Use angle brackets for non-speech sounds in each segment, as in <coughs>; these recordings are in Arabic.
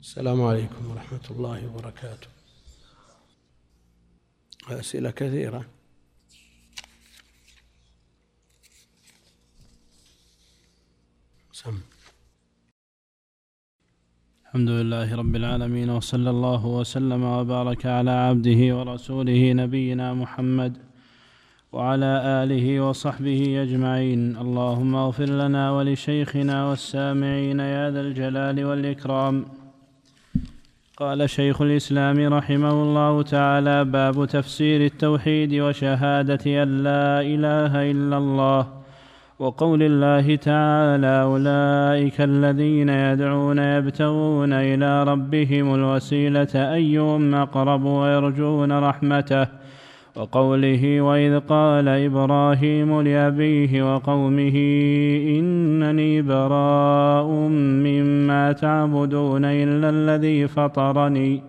السلام عليكم ورحمة الله وبركاته. أسئلة كثيرة. سم. الحمد لله رب العالمين وصلى الله وسلم وبارك على عبده ورسوله نبينا محمد وعلى آله وصحبه أجمعين. اللهم اغفر لنا ولشيخنا والسامعين يا ذا الجلال والإكرام. قال شيخ الإسلام رحمه الله تعالى باب تفسير التوحيد وشهادة أن لا إله إلا الله وقول الله تعالى أولئك الذين يدعون يبتغون إلى ربهم الوسيلة أيهم أقرب ويرجون رحمته وقوله واذ قال إبراهيم لابيه وقومه انني براء مما تعبدون الا الذي فطرني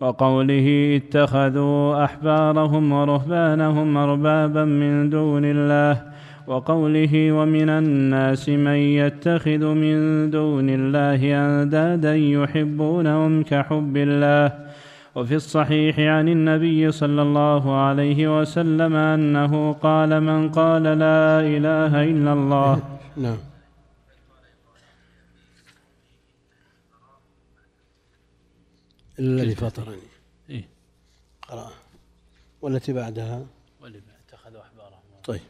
وقوله اتخذوا احبارهم ورهبانهم اربابا من دون الله وقوله ومن الناس من يتخذ من دون الله اندادا يحبونهم كحب الله وفي الصحيح عن النبي صلى الله عليه وسلم أنه قال من قال لا إله إلا الله. <laughs> نعم. الذي فطرني. إيه؟ قرأ والتي بعدها؟ واللي اتخذوا أحبارهم. طيب.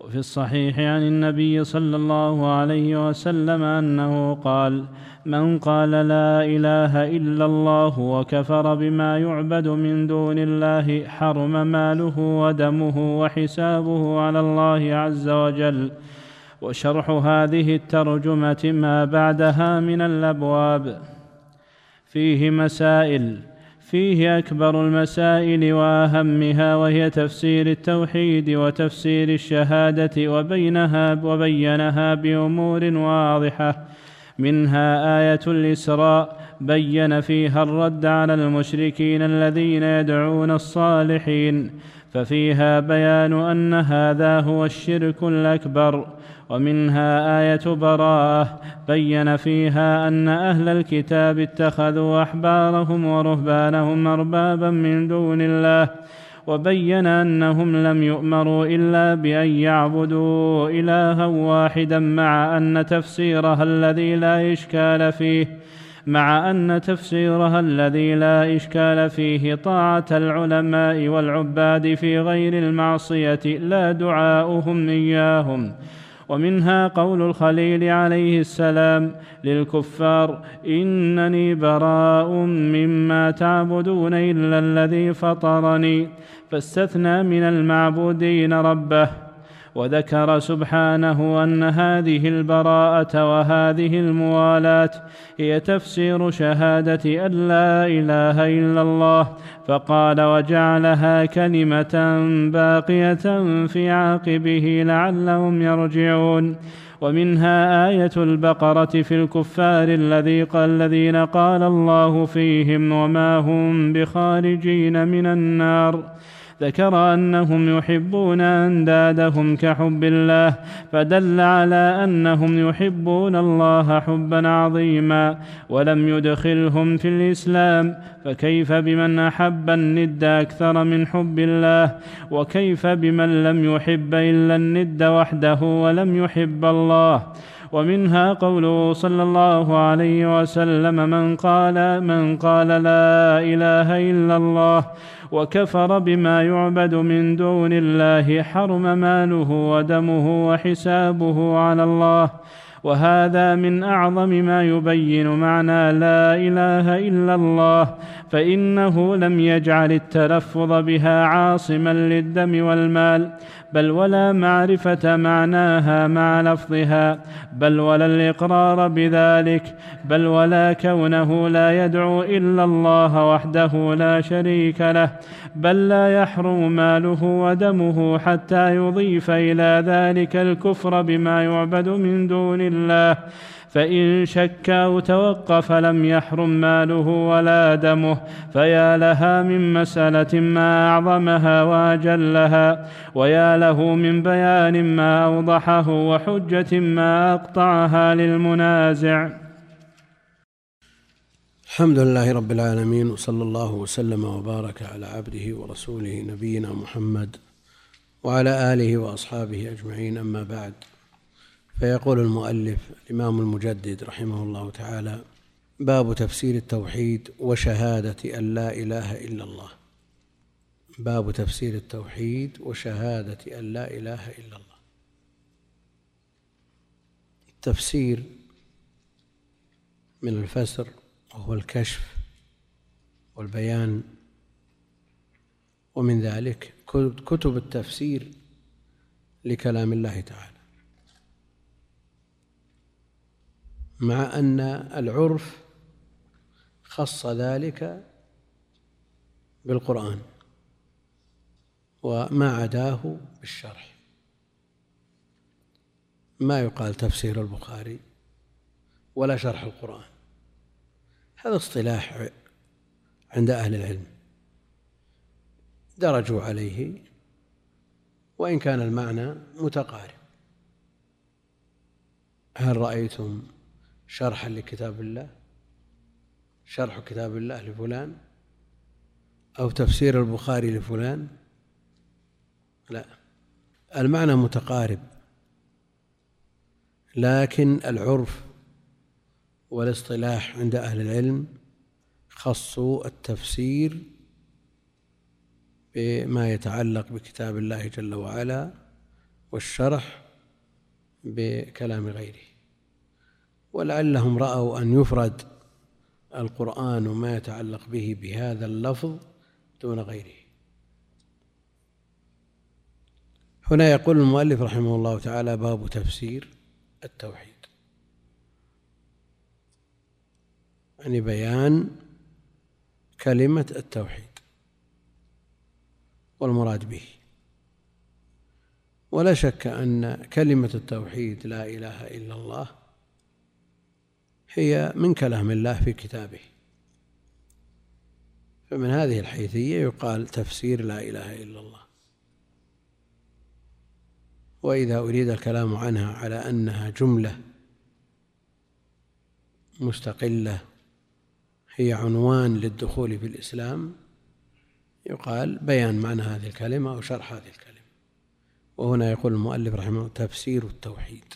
وفي الصحيح عن النبي صلى الله عليه وسلم أنه قال من قال لا إله إلا الله وكفر بما يعبد من دون الله حرم ماله ودمه وحسابه على الله عز وجل. وشرح هذه الترجمة ما بعدها من الأبواب. فيه مسائل. فيه أكبر المسائل وأهمها وهي تفسير التوحيد وتفسير الشهادة وبينها وبينها بأمور واضحة. منها آية الاسراء بين فيها الرد على المشركين الذين يدعون الصالحين ففيها بيان ان هذا هو الشرك الاكبر ومنها إيه براءه بين فيها ان أهل الكتاب اتخذوا احبارهم ورهبانهم اربابا من دون الله وبين أنهم لم يؤمروا إلا بأن يعبدوا إلها واحدا مع أن تفسيرها الذي لا إشكال فيه مع أن تفسيرها الذي لا إشكال فيه طاعة العلماء والعباد في غير المعصية لا دعاؤهم إياهم. ومنها قول الخليل عليه السلام للكفار إنني براء مما تعبدون إلا الذي فطرني. فاستثنى من المعبودين ربه وذكر سبحانه أن هذه البراءة وهذه الموالاة هي تفسير شهادة أن لا إله إلا الله فقال وجعلها كلمة باقية في عاقبه لعلهم يرجعون. ومنها آية البقرة في الكفار الذي قال الذين قال الله فيهم وما هم بخارجين من النار. ذكر أنهم يحبون أندادهم كحب الله فدل على أنهم يحبون الله حبا عظيما ولم يدخلهم في الإسلام فكيف بمن أحب الند أكثر من حب الله؟ وكيف بمن لم يحب إلا الند وحده ولم يحب الله؟ ومنها قوله صلى الله عليه وسلم من قال من قال لا إله إلا الله وكفر بما يعبد من دون الله حرم ماله ودمه وحسابه على الله. وهذا من أعظم ما يبين معنى لا إله إلا الله فإنه لم يجعل التلفظ بها عاصما للدم والمال. بل ولا معرفة معناها مع لفظها بل ولا الإقرار بذلك بل ولا كونه لا يدعو إلا الله وحده لا شريك له بل لا يحرم ماله ودمه حتى يضيف إلى ذلك الكفر بما يعبد من دون الله. فإن شك أو توقف لم يحرم ماله ولا دمه فيا لها من مسألة ما أعظمها وأجلها ويا له من بيان ما أوضحه وحجة ما أقطعها للمنازع. الحمد لله رب العالمين وصلى الله وسلم وبارك على عبده ورسوله نبينا محمد وعلى آله وأصحابه أجمعين أما بعد. فيقول المؤلف الإمام المجدد رحمه الله تعالى باب تفسير التوحيد وشهادة أن لا إله إلا الله. باب تفسير التوحيد وشهادة أن لا إله إلا الله. التفسير من الفسر وهو الكشف والبيان ومن ذلك كتب التفسير لكلام الله تعالى. مع أن العرف خص ذلك بالقرآن وما عداه بالشرح. ما يقال تفسير البخاري ولا شرح القرآن. هذا اصطلاح عند أهل العلم. درجوا عليه وإن كان المعنى متقارب. هل رأيتم شرحا لكتاب الله شرح كتاب الله لفلان أو تفسير البخاري لفلان. لا المعنى متقارب لكن العرف والاصطلاح عند أهل العلم خصوا التفسير بما يتعلق بكتاب الله جل وعلا والشرح بكلام غيره. ولعلهم رأوا أن يفرد القرآن وما يتعلق به بهذا اللفظ دون غيره. هنا يقول المؤلف رحمه الله تعالى باب تفسير التوحيد. يعني بيان كلمة التوحيد والمراد به. ولا شك أن كلمة التوحيد لا إله إلا الله هي من كلام الله في كتابه. فمن هذه الحيثية يقال تفسير لا إله إلا الله. وإذا أريد الكلام عنها على أنها جملة مستقلة هي عنوان للدخول في الإسلام يقال بيان معنى هذه الكلمة أو شرح هذه الكلمة. وهنا يقول المؤلف رحمه الله تفسير التوحيد.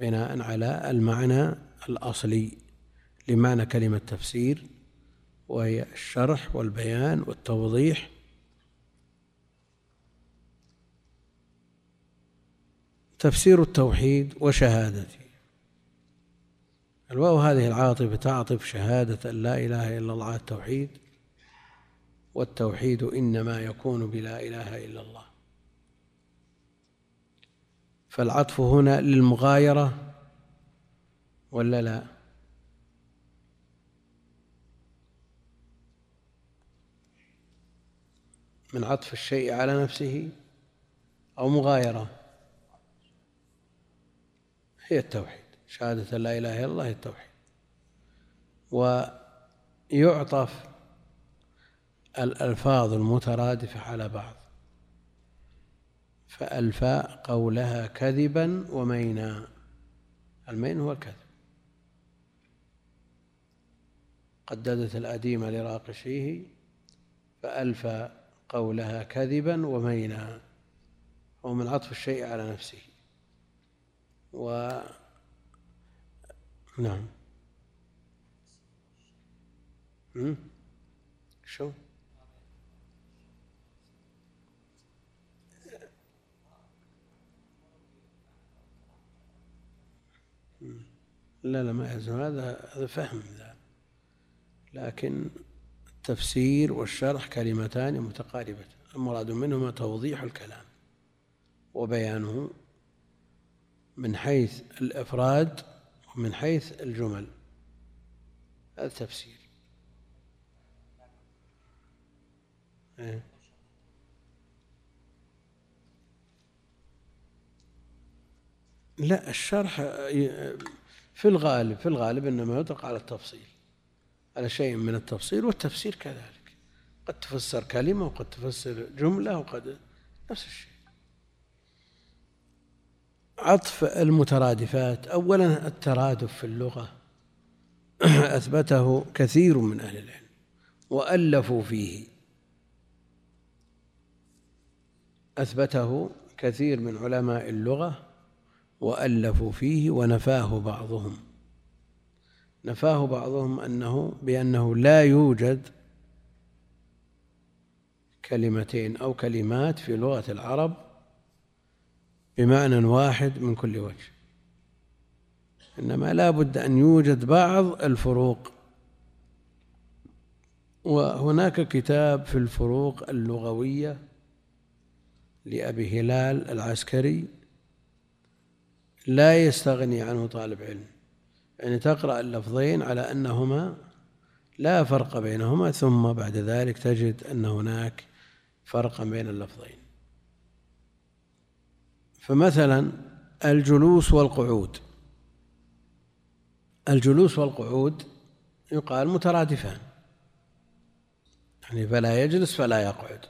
بناء على المعنى الأصلي لمعنى كلمة تفسير وهي الشرح والبيان والتوضيح. تفسير التوحيد وشهادته. الواو هذه العاطفة تعطف شهادة لا إله إلا الله التوحيد والتوحيد إنما يكون بلا إله إلا الله. فالعطف هنا للمغايرة ولا لا؟ من عطف الشيء على نفسه أو مغايرة؟ هي التوحيد. شهادة لا إله إلا الله التوحيد. ويعطف الألفاظ المترادفة على بعض. فألفاء قولها كذبا ومينا. المين هو الكذب. قددت الأديم لراقشيه فألفى قولها كذبا ومينا. هو من عطف الشيء على نفسه. و نعم. شو؟ لا لا ما يلزم هذا هذا فهم ذا. لكن التفسير والشرح كلمتان متقاربتان. المراد منهما توضيح الكلام وبيانه من حيث الإفراد من حيث الجمل. هذا تفسير إيه. لا الشرح في الغالب في الغالب إنما يطلق على التفصيل. على شيء من التفصيل والتفسير كذلك. قد تفسر كلمة وقد تفسر جملة وقد نفس الشيء. عطف المترادفات. أولا الترادف في اللغة. <clears throat> أثبته كثير من أهل العلم. وألفوا فيه. أثبته كثير من علماء اللغة. وألفوا فيه ونفاه بعضهم. نفاه بعضهم أنه بأنه لا يوجد كلمتين أو كلمات في لغة العرب بمعنى واحد من كل وجه. إنما لا بد أن يوجد بعض الفروق. وهناك كتاب في الفروق اللغوية لأبي هلال العسكري لا يستغني عنه طالب علم. يعني تقرأ اللفظين على أنهما لا فرق بينهما ثم بعد ذلك تجد أن هناك فرقا بين اللفظين. فمثلا الجلوس والقعود. الجلوس والقعود يقال مترادفان. يعني فلا يجلس فلا يقعد.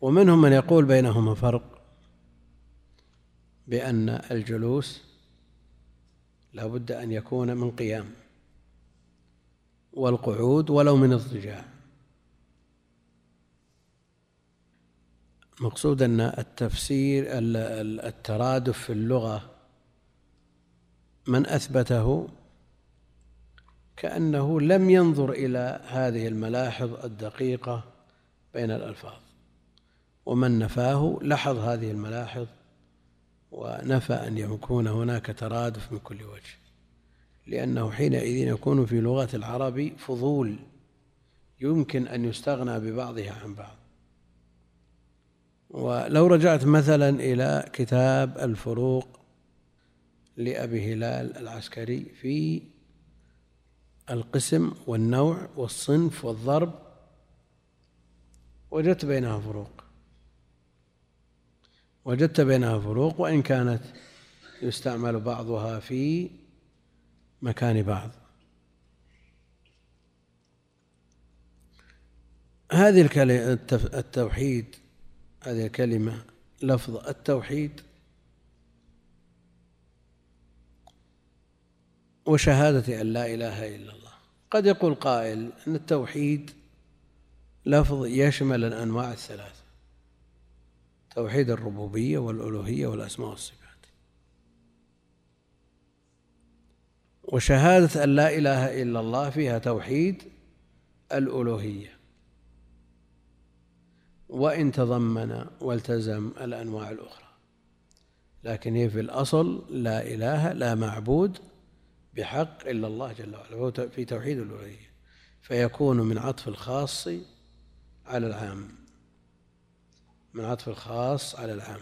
ومنهم من يقول بينهما فرق. بأن الجلوس لا بد أن يكون من قيام والقعود ولو من اضطجاع مقصود أن التفسير الترادف في اللغة من أثبته كأنه لم ينظر إلى هذه الملاحظ الدقيقة بين الألفاظ ومن نفاه لاحظ هذه الملاحظ ونفى أن يكون هناك ترادف من كل وجه لأنه حينئذ يكون في لغة العرب فضول يمكن أن يستغنى ببعضها عن بعض. ولو رجعت مثلا إلى كتاب الفروق لأبي هلال العسكري في القسم والنوع والصنف والضرب وجدت بينها فروق. وجدت بينها فروق وإن كانت يستعمل بعضها في مكان بعض. هذه التوحيد هذه الكلمة لفظ التوحيد وشهادة أن لا إله إلا الله. قد يقول قائل أن التوحيد لفظ يشمل الأنواع الثلاثة. توحيد الربوبية والألوهية والأسماء والصفات. وشهادة أن لا إله إلا الله فيها توحيد الألوهية. وإن تضمن والتزم الأنواع الأخرى. لكن هي في الأصل لا إله لا معبود بحق إلا الله جل وعلا في توحيد الألوهية. فيكون من عطف الخاص على العام. من عطف الخاص على العام.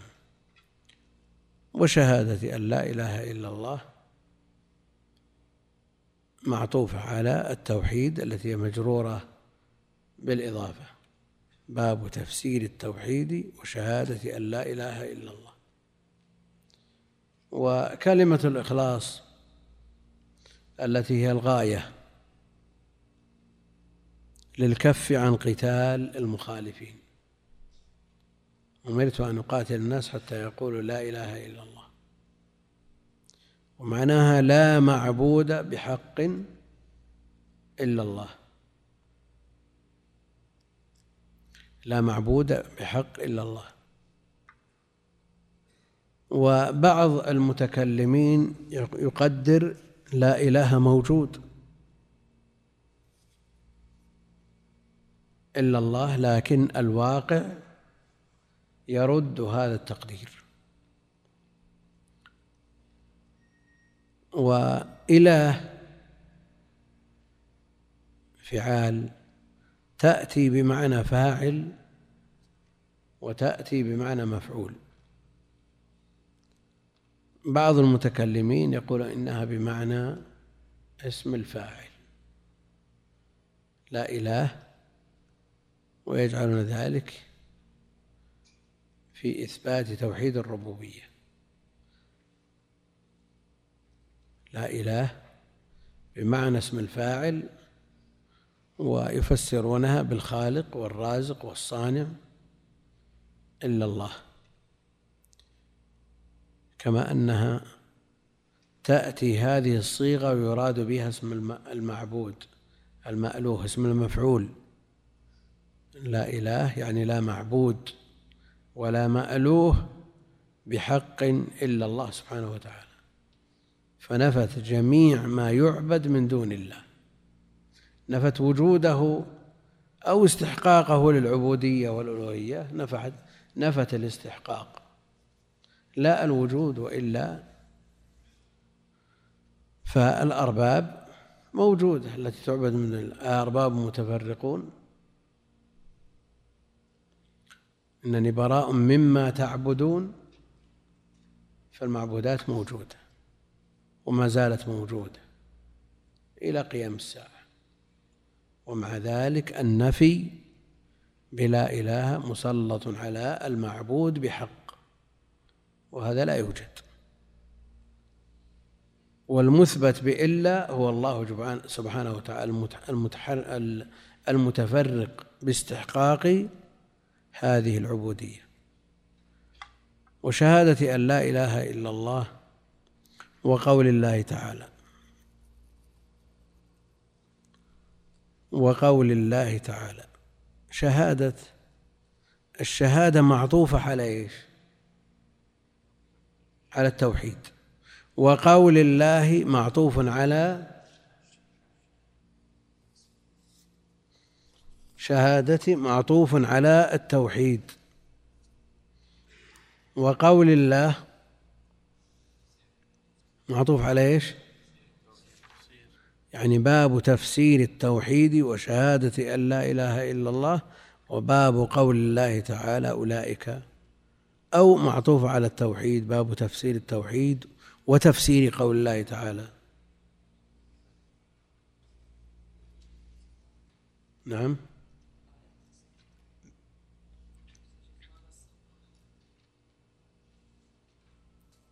وشهادة أن لا إله إلا الله معطوفة على التوحيد التي هي مجرورة بالإضافة. باب تفسير التوحيد وشهادة أن لا إله إلا الله. وكلمة الإخلاص التي هي الغاية للكف عن قتال المخالفين. أمرت أن أقاتل الناس حتى يقولوا لا إله إلا الله. ومعناها لا معبود بحق إلا الله. لا معبود بحق إلا الله. وبعض المتكلمين يقدر لا إله موجود إلا الله لكن الواقع يرد هذا التقدير. وإله فعال تأتي بمعنى فاعل وتأتي بمعنى مفعول. بعض المتكلمين يقول إنها بمعنى اسم الفاعل. لا إله ويجعلون ذلك في إثبات توحيد الربوبية. لا إله بمعنى اسم الفاعل ويفسرونها بالخالق والرازق والصانع إلا الله. كما أنها تأتي هذه الصيغة ويراد بها اسم المعبود المألوه اسم المفعول. لا إله يعني لا معبود. ولا مألوه بحق إلا الله سبحانه وتعالى. فنفت جميع ما يعبد من دون الله. نفت وجوده أو استحقاقه للعبودية والألوهية. نفت نفت الاستحقاق. لا الوجود وإلا فالأرباب موجودة التي تعبد من الأرباب متفرقون. إنني براء مما تعبدون فالمعبودات موجودة وما زالت موجودة إلى قيام الساعة. ومع ذلك النفي بلا إله مسلط على المعبود بحق وهذا لا يوجد. والمثبت بإلا هو الله سبحانه وتعالى المتفرق باستحقاق هذه العبودية. وشهادة أن لا إله إلا الله وقول الله تعالى. وقول الله تعالى. شهادة الشهادة معطوفة على إيش؟ على التوحيد. وقول الله معطوف على شهادة معطوف على التوحيد. وقول الله معطوف على إيش؟ يعني باب تفسير التوحيد وشهادة أن لا إله إلا الله وباب قول الله تعالى أولئك أو معطوف على التوحيد باب تفسير التوحيد وتفسير قول الله تعالى. نعم.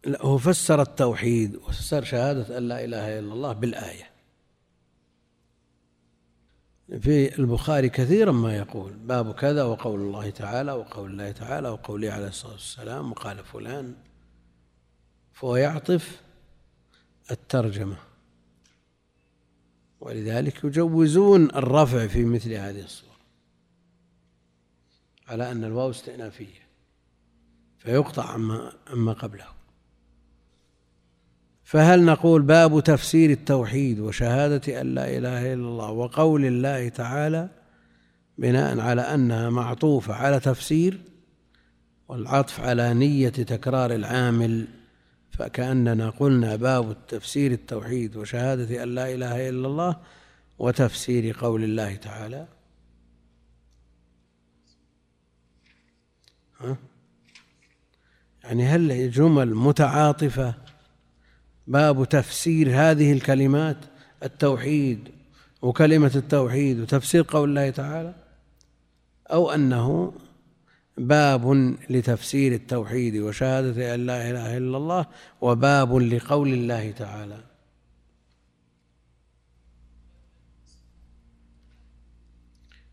لا هو فسر التوحيد وفسر شهادة أن لا إله إلا الله بالآية. في البخاري كثيرا ما يقول باب كذا وقول الله تعالى وقول الله تعالى وقوله عليه الصلاة والسلام وقال فلان فهو يعطف الترجمة. ولذلك يجوزون الرفع في مثل هذه الصور على أن الواو استئنافية فيقطع عما عما قبله. فهل نقول باب تفسير التوحيد وشهادة أن لا إله إلا الله وقول الله تعالى بناء على أنها معطوفة على تفسير والعطف على نية تكرار العامل فكأننا قلنا باب تفسير التوحيد وشهادة أن لا إله إلا الله وتفسير قول الله تعالى ها؟ يعني هل جمل متعاطفة باب تفسير هذه الكلمات التوحيد وكلمة التوحيد وتفسير قول الله تعالى أو أنه باب لتفسير التوحيد وشهادة أن لا إله إلا الله وباب لقول الله تعالى.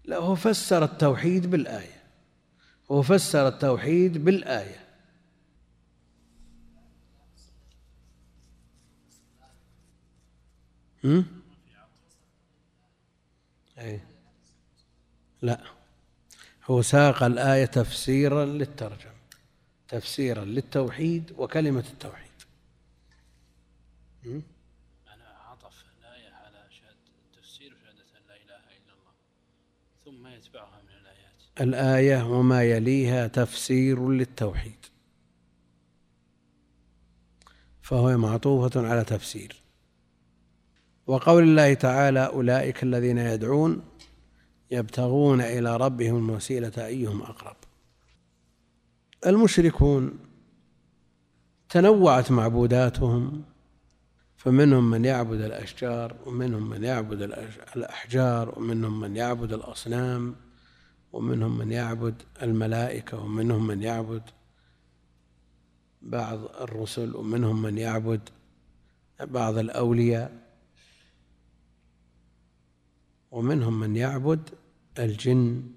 لا هو فسر التوحيد بالآية هو فسر التوحيد بالآية. هم؟ أي. لا. هو ساق الآية تفسيرا للترجمة. تفسيرا للتوحيد وكلمة التوحيد. أنا عطف الآية على شهادة التفسير وشهادة أن لا إله إلا الله. ثم يتبعها من الآيات. الآية وما يليها تفسير للتوحيد. فهو معطوفة على تفسير. وقول الله تعالى أولئك الذين يدعون يبتغون إلى ربهم الوسيلة أيهم أقرب. المشركون تنوعت معبوداتهم فمنهم من يعبد الأشجار ومنهم من يعبد الأحجار ومنهم من يعبد الأصنام ومنهم من يعبد الملائكة ومنهم من يعبد بعض الرسل ومنهم من يعبد بعض الأولياء. ومنهم من يعبد الجن.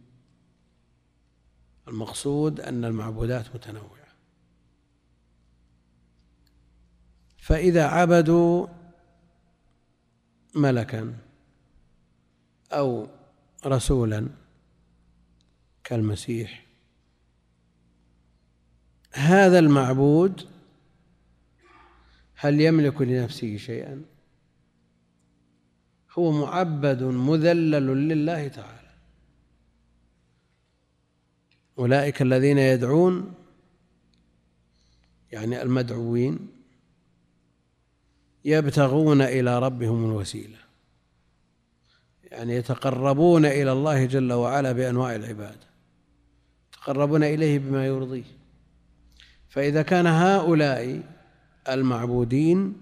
المقصود أن المعبودات متنوعة. فإذا عبدوا ملكا أو رسولا كالمسيح هذا المعبود هل يملك لنفسه شيئا؟ هو معبد مذلل لله تعالى. أولئك الذين يدعون يعني المدعوين يبتغون إلى ربهم الوسيلة. يعني يتقربون إلى الله جل وعلا بأنواع العبادة يتقربون إليه بما يرضيه. فإذا كان هؤلاء المعبودين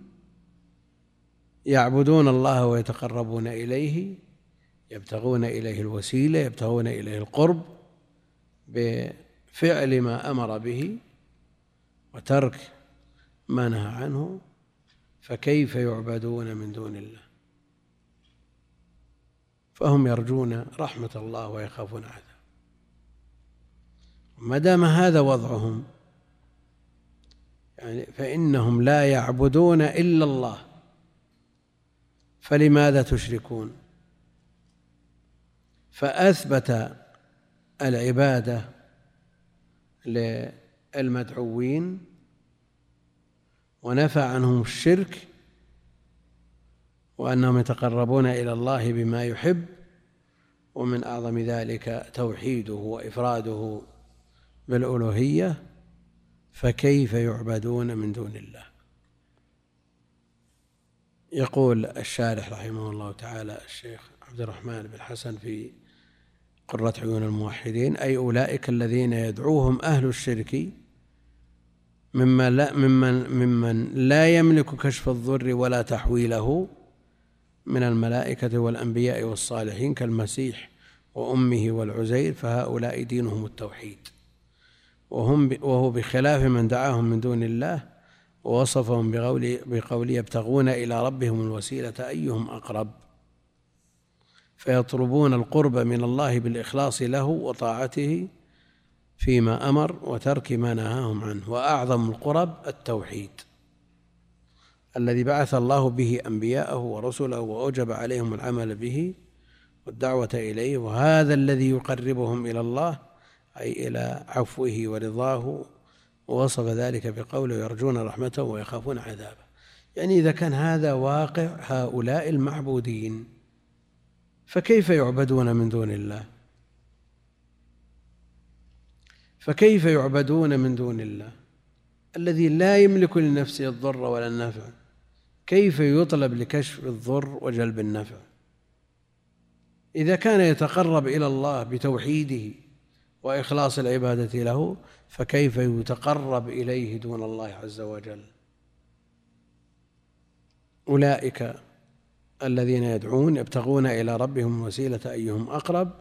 يعبدون الله ويتقربون إليه يبتغون إليه الوسيلة يبتغون إليه القرب بفعل ما أمر به وترك ما نهى عنه فكيف يعبدون من دون الله؟ فهم يرجون رحمة الله ويخافون عذابه. ما دام هذا وضعهم يعني فإنهم لا يعبدون إلا الله. فلماذا تشركون؟ فأثبت العبادة للمدعوين ونفى عنهم الشرك وأنهم يتقربون إلى الله بما يحب ومن أعظم ذلك توحيده وإفراده بالألوهية فكيف يعبدون من دون الله؟ يقول الشارح رحمه الله تعالى الشيخ عبد الرحمن بن حسن في قرة عيون الموحدين أي أولئك الذين يدعوهم أهل الشرك ممن لا ممن ممن لا يملك كشف الضر ولا تحويله من الملائكة والأنبياء والصالحين كالمسيح وأمه والعزير فهؤلاء دينهم التوحيد. وهم وهو بخلاف من دعاهم من دون الله ووصفهم بقول بقول يبتغون إلى ربهم الوسيلة أيهم أقرب. فيطلبون القرب من الله بالإخلاص له وطاعته فيما أمر وترك ما نهاهم عنه. وأعظم القرب التوحيد الذي بعث الله به أنبياءه ورسله وأوجب عليهم العمل به والدعوة إليه. وهذا الذي يقربهم إلى الله أي إلى عفوه ورضاه ووصف ذلك بقوله يرجون رحمته ويخافون عذابه. يعني إذا كان هذا واقع هؤلاء المعبودين فكيف يعبدون من دون الله؟ فكيف يعبدون من دون الله؟ الذي لا يملك لنفسه الضر ولا النفع. كيف يطلب لكشف الضر وجلب النفع؟ إذا كان يتقرب إلى الله بتوحيده وإخلاص العبادة له فكيف يتقرب إليه دون الله عز وجل؟ أولئك الذين يدعون يبتغون إلى ربهم الوسيلة أيهم أقرب.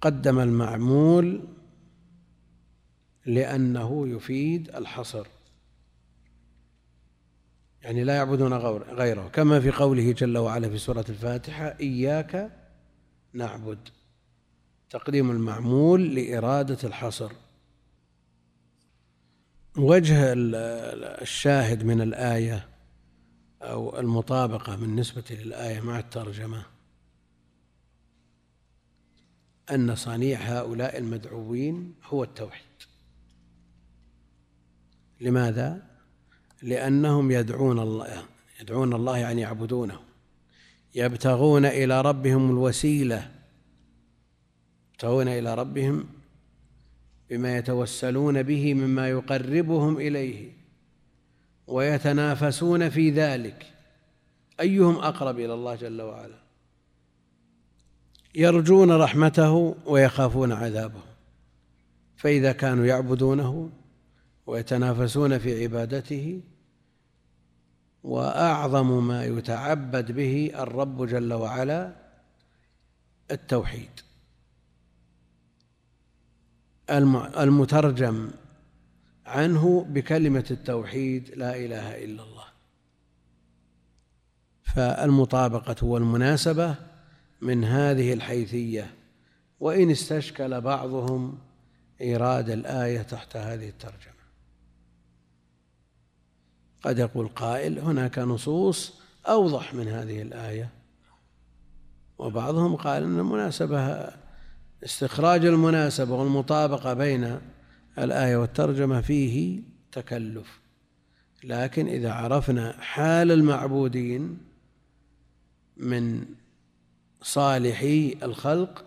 قدم المعمول لأنه يفيد الحصر. يعني لا يعبدون غيره. كما في قوله جل وعلا في سورة الفاتحة إياك نعبد. تقديم المعمول لإرادة الحصر. وجه الشاهد من الآية أو المطابقة بالنسبة للآية مع الترجمة أن صنيع هؤلاء المدعوين هو التوحيد. لماذا؟ لأنهم يدعون الله يدعون الله يعني يعبدونه. يبتغون إلى ربهم الوسيلة يبتغون إلى ربهم بما يتوسلون به مما يقربهم إليه ويتنافسون في ذلك. أيهم أقرب إلى الله جل وعلا؟ يرجون رحمته ويخافون عذابه. فإذا كانوا يعبدونه ويتنافسون في عبادته وأعظم ما يتعبد به الرب جل وعلا التوحيد. المترجم عنه بكلمة التوحيد لا إله إلا الله. فالمطابقة والمناسبة من هذه الحيثية وإن استشكل بعضهم إيراد الآية تحت هذه الترجمة. قد يقول قائل هناك نصوص أوضح من هذه الآية وبعضهم قال أن المناسبة استخراج المناسبة والمطابقة بين الآية والترجمة فيه تكلف. لكن إذا عرفنا حال المعبودين من صالحي الخلق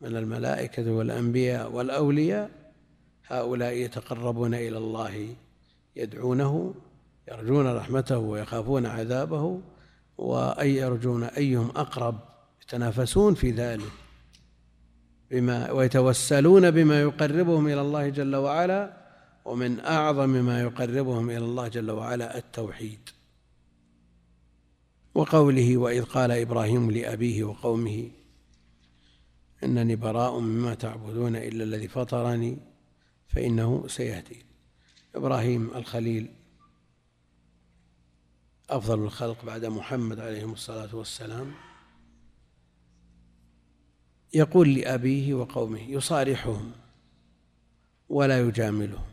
من الملائكة والأنبياء والأولياء هؤلاء يتقربون إلى الله يدعونه يرجون رحمته ويخافون عذابه وأي يرجون أيهم أقرب يتنافسون في ذلك. بما ويتوسلون بما يقربهم إلى الله جل وعلا ومن أعظم ما يقربهم إلى الله جل وعلا التوحيد. وقوله وإذ قال إبراهيم لأبيه وقومه إنني براء مما تعبدون إلا الذي فطرني فإنه سيهدي. إبراهيم الخليل أفضل الخلق بعد محمد عليه الصلاة والسلام. يقول لأبيه وقومه يصارحهم ولا يجاملهم.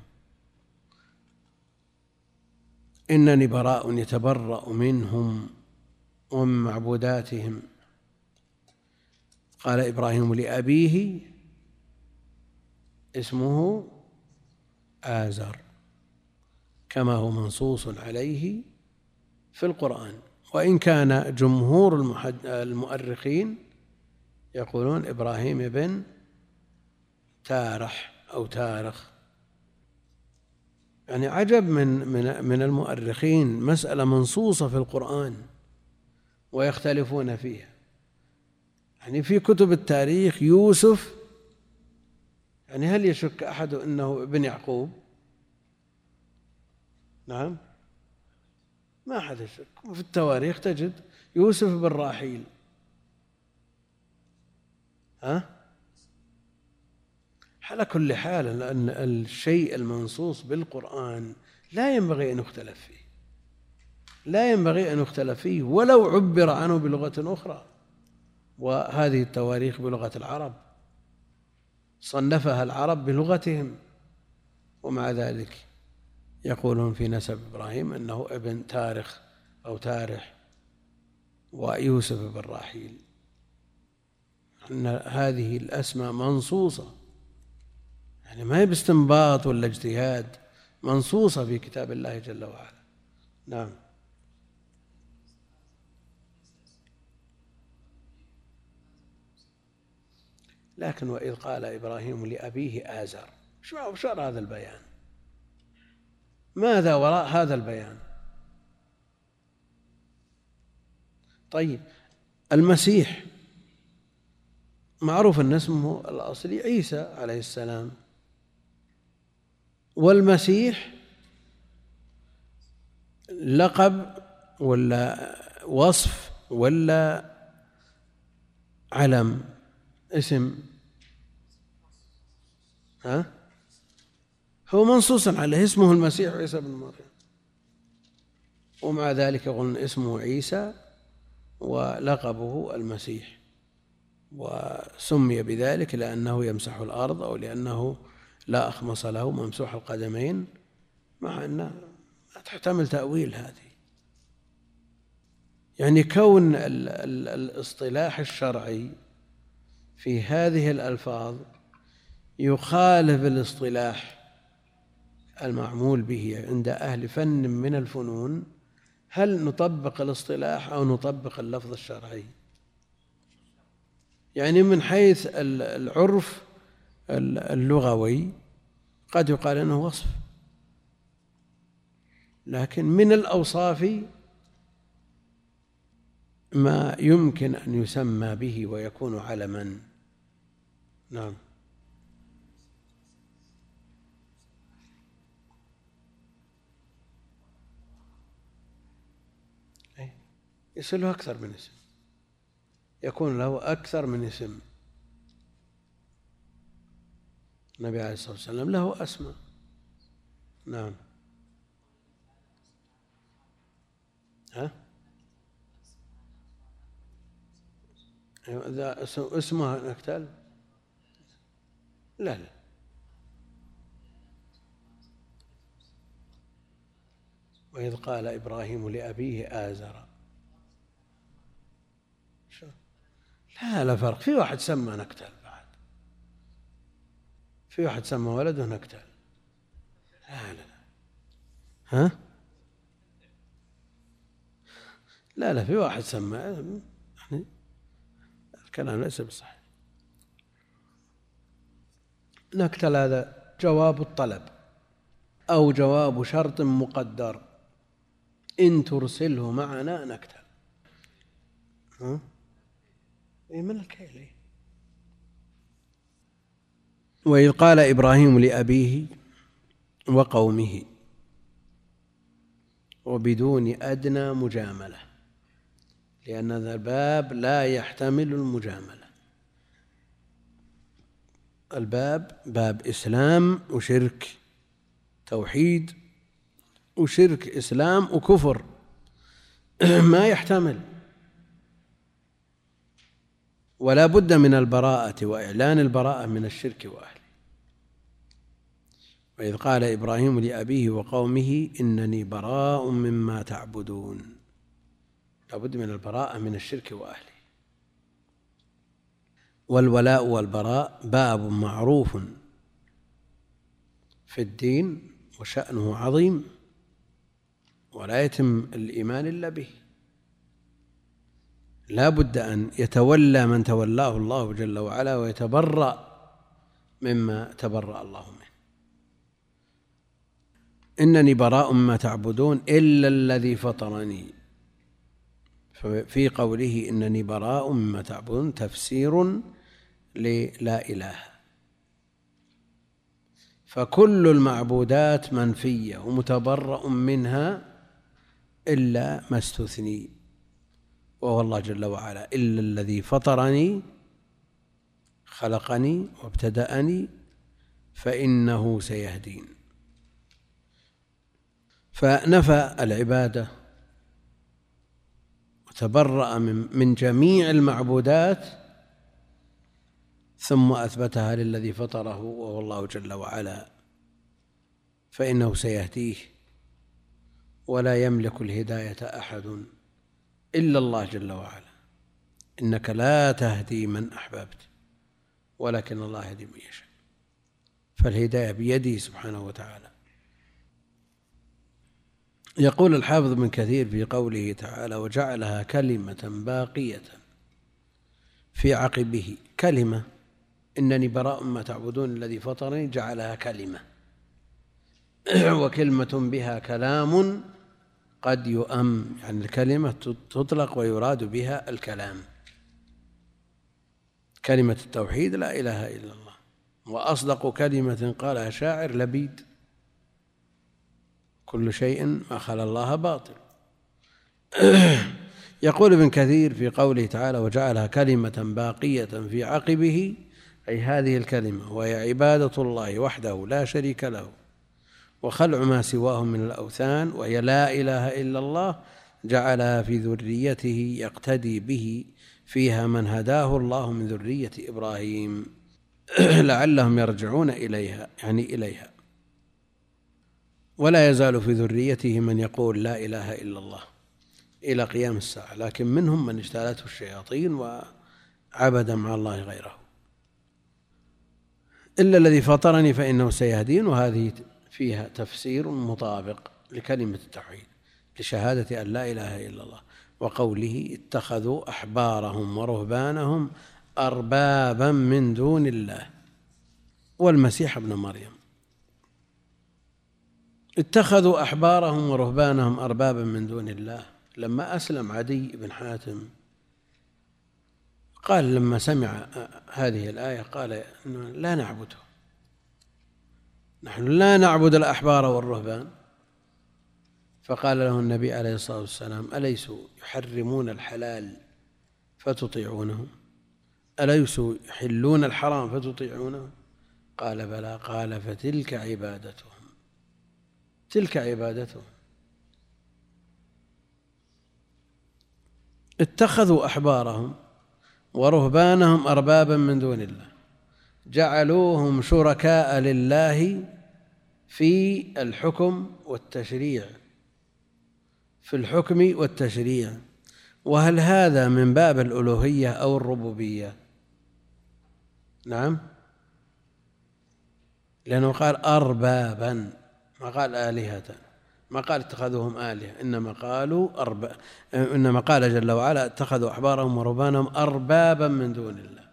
إنني براء يتبرأ منهم ومن معبوداتهم. قال إبراهيم لأبيه اسمه آزر كما هو منصوص عليه في القرآن. وإن كان جمهور المؤرخين يقولون إبراهيم بن تارح أو تارخ. يعني عجب من من من المؤرخين مسألة منصوصة في القرآن ويختلفون فيها. يعني في كتب التاريخ يوسف يعني هل يشك أحد أنه ابن يعقوب؟ نعم. ما أحد يشك. في التواريخ تجد يوسف بن راحيل. ها؟ على كل حال أن الشيء المنصوص بالقرآن لا ينبغي أن يختلف فيه. لا ينبغي أن يختلف فيه ولو عبر عنه بلغة أخرى. وهذه التواريخ بلغة العرب. صنفها العرب بلغتهم. ومع ذلك يقولون في نسب إبراهيم أنه ابن تارخ أو تارح ويوسف بن راحيل أن هذه الأسماء منصوصة. يعني ما هي باستنباط ولا اجتهاد منصوصة في كتاب الله جل وعلا. نعم. لكن وإذ قال إبراهيم لأبيه آزر شو هذا البيان؟ ماذا وراء هذا البيان؟ طيب المسيح معروف أن اسمه الأصلي عيسى عليه السلام. والمسيح لقب ولا وصف ولا علم اسم. ها؟ هو منصوص عليه اسمه المسيح عيسى بن مريم. ومع ذلك يقولون اسمه عيسى ولقبه المسيح. وسمي بذلك لأنه يمسح الأرض أو لأنه لا أخمص له ممسوح القدمين مع أن تحتمل تأويل هذه. يعني كون الاصطلاح الشرعي في هذه الألفاظ يخالف الاصطلاح المعمول به عند أهل فن من الفنون هل نطبق الاصطلاح أو نطبق اللفظ الشرعي؟ يعني من حيث العرف اللغوي قد يقال إنه وصف. لكن من الأوصاف ما يمكن أن يسمى به ويكون علما. نعم. يصير له أكثر من اسم. يكون له أكثر من اسم. النبي عليه الصلاة والسلام له أسماء. نعم. ها؟ إذا اسمها نكتل لا لا. وإذ قال إبراهيم لأبيه آزر. لا لا فرق. في واحد سمى نكتل بعد. في واحد سمى ولده نكتل. لا لا ها؟ لا لا في واحد سمى يعني الكلام ليس بصحيح. نكتل هذا جواب الطلب أو جواب شرط مقدر. إن ترسله معنا نكتل. ها؟ إيه من الكيل إيه؟ وإذ قال إبراهيم لأبيه وقومه وبدون أدنى مجاملة لأن هذا الباب لا يحتمل المجاملة الباب باب إسلام وشرك توحيد وشرك إسلام وكفر <clears throat> ما يحتمل ولا بد من البراءة وإعلان البراءة من الشرك وأهله. وإذ قال إبراهيم لأبيه وقومه إنني براء مما تعبدون. لابد من البراءة من الشرك وأهله. والولاء والبراء باب معروف في الدين وشأنه عظيم ولا يتم الإيمان إلا به. لا بد أن يتولى من تولاه الله جل وعلا ويتبرأ مما تبرأ الله منه. إنني براء مما تعبدون إلا الذي فطرني. في قوله إنني براء مما تعبدون تفسير للا إله. فكل المعبودات منفية ومتبرأ منها إلا ما استثني. وهو الله جل وعلا إلا الذي فطرني خلقني وابتدأني فإنه سيهدين. فنفى العبادة وتبرأ من, من جميع المعبودات ثم أثبتها للذي فطره وهو الله جل وعلا فإنه سيهديه ولا يملك الهداية أحد. إلا الله جل وعلا. إنك لا تهدي من أحببت ولكن الله يهدي من يشاء. فالهداية بيده سبحانه وتعالى. يقول الحافظ ابن كثير في قوله تعالى وجعلها كلمة باقية في عقبه. كلمة إنني براء ما تعبدون الذي فطرني جعلها كلمة. <clears throat> وكلمة بها كلام قد يؤم يعني الكلمة تطلق ويراد بها الكلام. كلمة التوحيد لا إله إلا الله. وأصدق كلمة قالها شاعر لبيد. كل شيء ما خلا الله باطل. <coughs> يقول ابن كثير في قوله تعالى وجعلها كلمة باقية في عقبه أي هذه الكلمة وهي عبادة الله وحده لا شريك له. وخلع ما سواه من الأوثان وهي لا إله إلا الله جعلها في ذريته يقتدي به فيها من هداه الله من ذرية إبراهيم. <clears throat> لعلهم يرجعون إليها يعني إليها. ولا يزال في ذريته من يقول لا إله إلا الله إلى قيام الساعة لكن منهم من اجتالته الشياطين وعبد مع الله غيره. إلا الذي فطرني فإنه سيهدين وهذه فيها تفسير مطابق لكلمة التوحيد لشهادة أن لا إله إلا الله وقوله اتخذوا أحبارهم ورهبانهم أربابا من دون الله. والمسيح ابن مريم. اتخذوا أحبارهم ورهبانهم أربابا من دون الله. لما أسلم عدي بن حاتم قال لما سمع هذه الآية قال لا نعبده. نحن لا نعبد الأحبار والرهبان. فقال له النبي عليه الصلاة والسلام أليسوا يحرمون الحلال فتطيعونهم أليسوا يحلون الحرام فتطيعونه؟ قال بلى. قال فتلك عبادتهم. تلك عبادتهم. اتخذوا أحبارهم ورهبانهم أربابا من دون الله. جعلوهم شركاء لله في الحكم والتشريع. في الحكم والتشريع. وهل هذا من باب الألوهية أو الربوبية؟ نعم. لأنه قال أربابا ما قال آلهة. ما قال اتخذوهم آلهة. إنما قالوا أرباب إنما قال جل وعلا اتخذوا أحبارهم ورهبانهم أربابا من دون الله.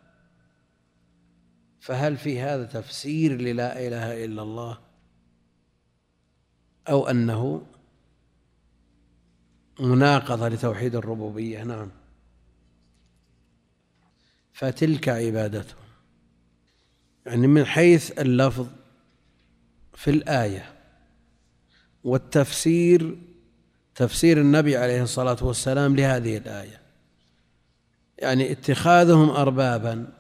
فهل في هذا تفسير للا إله إلا الله؟ أو أنه مناقضة لتوحيد الربوبية نعم. فتلك عبادته. يعني من حيث اللفظ في الآية والتفسير تفسير النبي عليه الصلاة والسلام لهذه الآية. يعني اتخاذهم أربابا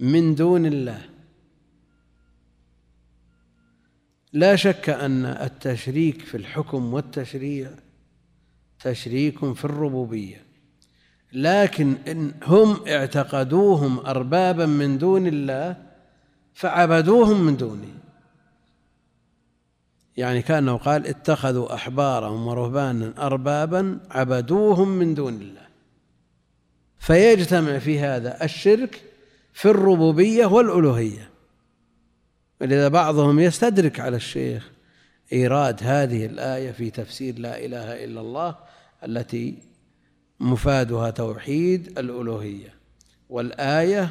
من دون الله. لا شك أن التشريك في الحكم والتشريع تشريك في الربوبية لكن إن هم اعتقدوهم أربابا من دون الله فعبدوهم من دونه. يعني كأنه قال اتخذوا أحبارهم ورهبانا أربابا عبدوهم من دون الله. فيجتمع في هذا الشرك في الربوبية والألوهية. ولذا بعضهم يستدرك على الشيخ إيراد هذه الآية في تفسير لا إله إلا الله التي مفادها توحيد الألوهية. والآية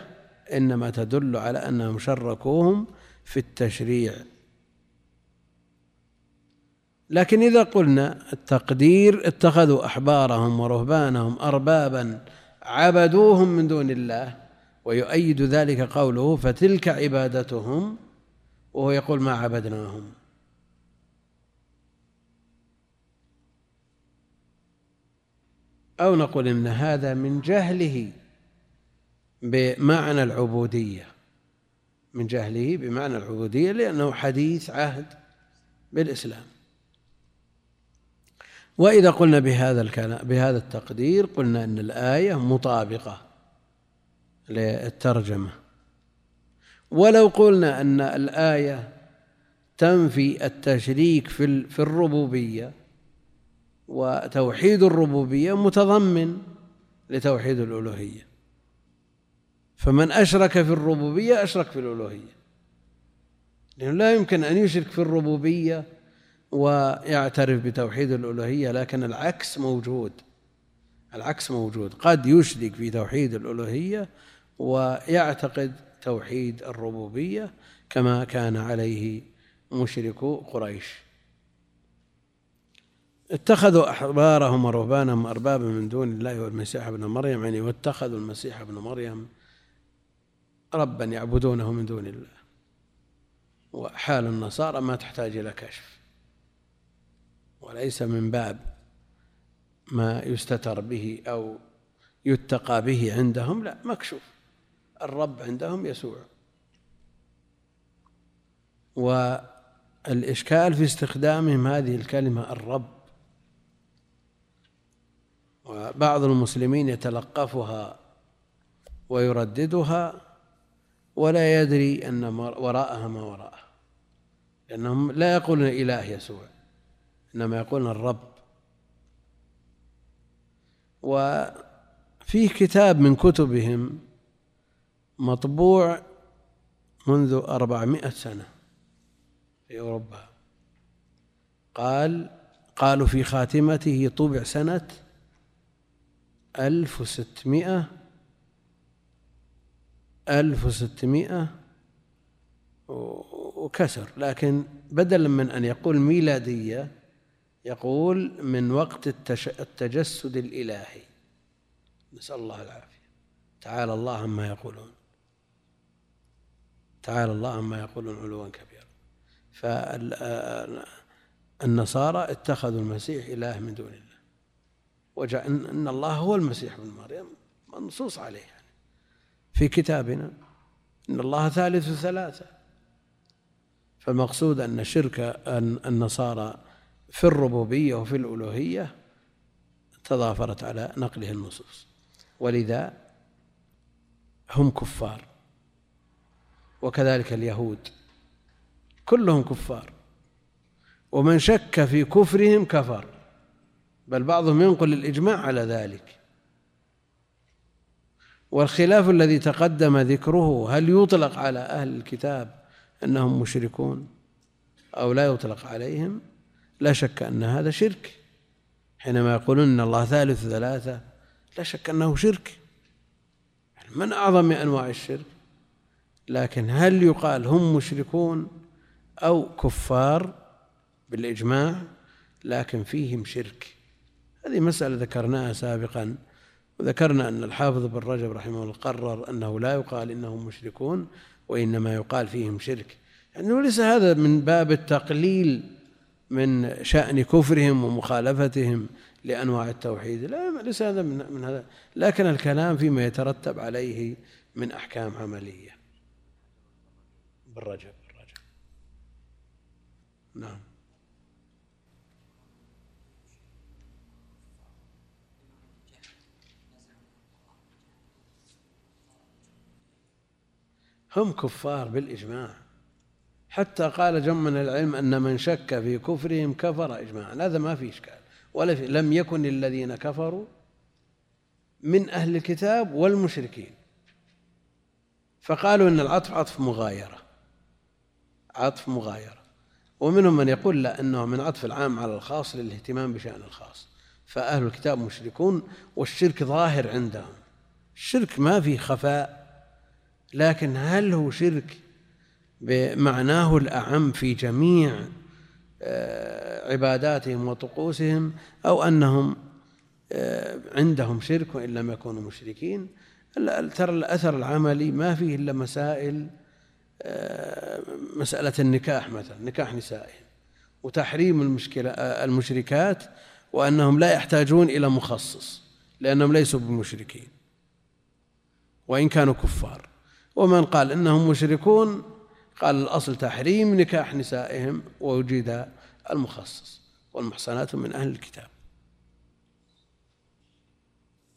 إنما تدل على أنهم شركوهم في التشريع. لكن إذا قلنا التقدير اتخذوا أحبارهم ورهبانهم أربابا عبدوهم من دون الله ويؤيد ذلك قوله فتلك عبادتهم وهو يقول ما عبدناهم أو نقول إن هذا من جهله بمعنى العبودية. من جهله بمعنى العبودية لأنه حديث عهد بالإسلام. وإذا قلنا بهذا الكلام بهذا التقدير قلنا أن الآية مطابقة للترجمة. ولو قلنا أن الآية تنفي التشريك في في الربوبية وتوحيد الربوبية متضمن لتوحيد الألوهية. فمن أشرك في الربوبية أشرك في الألوهية. لأنه لا يمكن أن يشرك في الربوبية ويعترف بتوحيد الألوهية لكن العكس موجود. العكس موجود. قد يشرك في توحيد الألوهية ويعتقد توحيد الربوبية كما كان عليه مشركو قريش. اتخذوا أحبارهم ورهبانهم أربابا من دون الله والمسيح ابن مريم يعني واتخذوا المسيح ابن مريم ربا يعبدونه من دون الله. وحال النصارى ما تحتاج إلى كشف وليس من باب ما يستتر به أو يتقى به عندهم لا مكشوف. الرب عندهم يسوع. والإشكال في استخدامهم هذه الكلمة الرب. وبعض المسلمين يتلقفها ويرددها ولا يدري أن وراءها ما وراءها. لأنهم لا يقولون إله يسوع إنما يقولون الرب. وفيه كتاب من كتبهم مطبوع منذ أربعمائة سنة في أوروبا. قال قالوا في خاتمته طبع سنة ألف وستمائة ألف وستمائة وكسر. لكن بدلا من أن يقول ميلادية يقول من وقت التجسد الإلهي. نسأل الله العافية. تعالى الله عما يقولون. تعالى الله عما يقولون علوا كبيرا. فالنصارى اتخذوا المسيح إله من دون الله. وجاء إن الله هو المسيح ابن مريم منصوص عليه يعني. في كتابنا إن الله ثالث ثلاثة. فالمقصود أن شرك النصارى في الربوبية وفي الألوهية تضافرت على نقله النصوص. ولذا هم كفار. وكذلك اليهود. كلهم كفار. ومن شك في كفرهم كفر. بل بعضهم ينقل الإجماع على ذلك. والخلاف الذي تقدم ذكره هل يطلق على أهل الكتاب أنهم مشركون أو لا يطلق عليهم؟ لا شك أن هذا شرك. حينما يقولون أن الله ثالث ثلاثة لا شك أنه شرك. من أعظم أنواع الشرك؟ لكن هل يقال هم مشركون أو كفار بالإجماع؟ لكن فيهم شرك. هذه مسألة ذكرناها سابقا وذكرنا أن الحافظ بن رجب رحمه الله قرر أنه لا يقال إنهم مشركون وإنما يقال فيهم شرك. يعني ليس هذا من باب التقليل من شأن كفرهم ومخالفتهم لأنواع التوحيد. لا ليس هذا من, هذا. لكن الكلام فيما يترتب عليه من أحكام عملية. بالرجب بالرجب نعم. هم كفار بالإجماع. حتى قال جم من العلم أن من شك في كفرهم كفر إجماعا. هذا ما في إشكال. ولا في لم يكن الذين كفروا من أهل الكتاب والمشركين. فقالوا إن العطف عطف مغايرة. عطف مغايرة. ومنهم من يقول لا أنه من عطف العام على الخاص للاهتمام بشأن الخاص. فأهل الكتاب مشركون والشرك ظاهر عندهم. الشرك ما في خفاء لكن هل هو شرك بمعناه الأعم في جميع آه، عباداتهم وطقوسهم أو أنهم آه، عندهم شرك وإن لم يكونوا مشركين؟ ترى الأثر العملي ما فيه إلا مسائل مسألة النكاح مثلا نكاح نسائهم وتحريم المشكلة المشركات وأنهم لا يحتاجون إلى مخصص لأنهم ليسوا بمشركين. وإن كانوا كفار. ومن قال إنهم مشركون قال الأصل تحريم نكاح نسائهم ووجد المخصص والمحصنات من أهل الكتاب.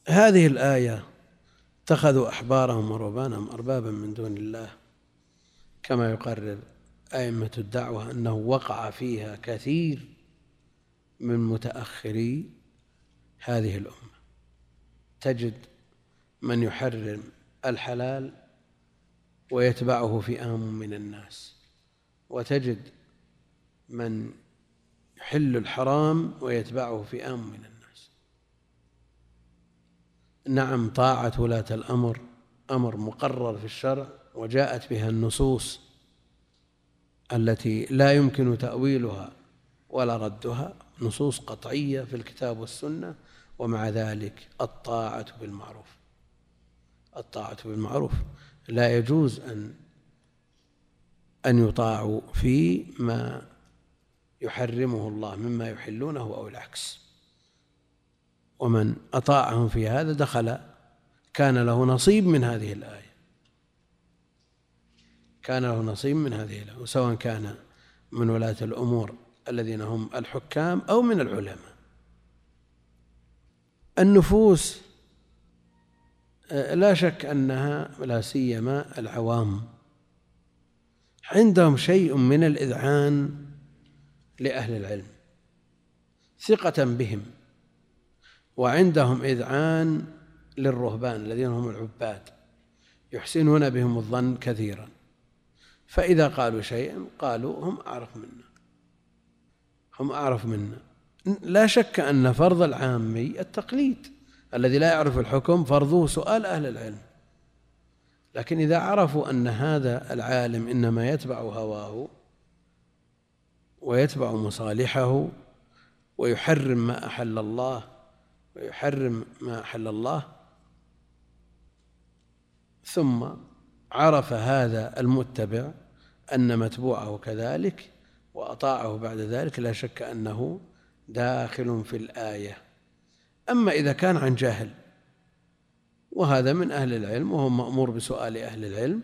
هذه الآية اتخذوا أحبارهم ورهبانهم أربابا من دون الله. كما يقرر أئمة الدعوة أنه وقع فيها كثير من متأخري هذه الأمة. تجد من يحرم الحلال ويتبعه فئام من الناس. وتجد من يحل الحرام ويتبعه فئام من الناس. نعم طاعة ولاة الأمر أمر مقرر في الشرع وجاءت بها النصوص التي لا يمكن تأويلها ولا ردها نصوص قطعية في الكتاب والسنة ومع ذلك الطاعة بالمعروف. الطاعة بالمعروف. لا يجوز أن أن يطاعوا في ما يحرمه الله مما يحلونه أو العكس. ومن أطاعهم في هذا دخل كان له نصيب من هذه الآية. كان له نصيب من هذه الآية وسواء كان من ولاة الأمور الذين هم الحكام أو من العلماء. النفوس لا شك أنها لا سيما العوام. عندهم شيء من الإذعان لأهل العلم ثقة بهم وعندهم إذعان للرهبان الذين هم العباد يحسنون بهم الظن كثيرا. فإذا قالوا شيئا قالوا هم أعرف منا. هم أعرف منا. لا شك أن فرض العامي التقليد. الذي لا يعرف الحكم فرضه سؤال أهل العلم. لكن إذا عرفوا أن هذا العالم إنما يتبع هواه ويتبع مصالحه ويحرم ما أحل الله ويحرم ما أحل الله ثم عرف هذا المتبع أن متبوعه كذلك وأطاعه بعد ذلك لا شك أنه داخل في الآية. أما إذا كان عن جهل وهذا من أهل العلم وهو مأمور بسؤال أهل العلم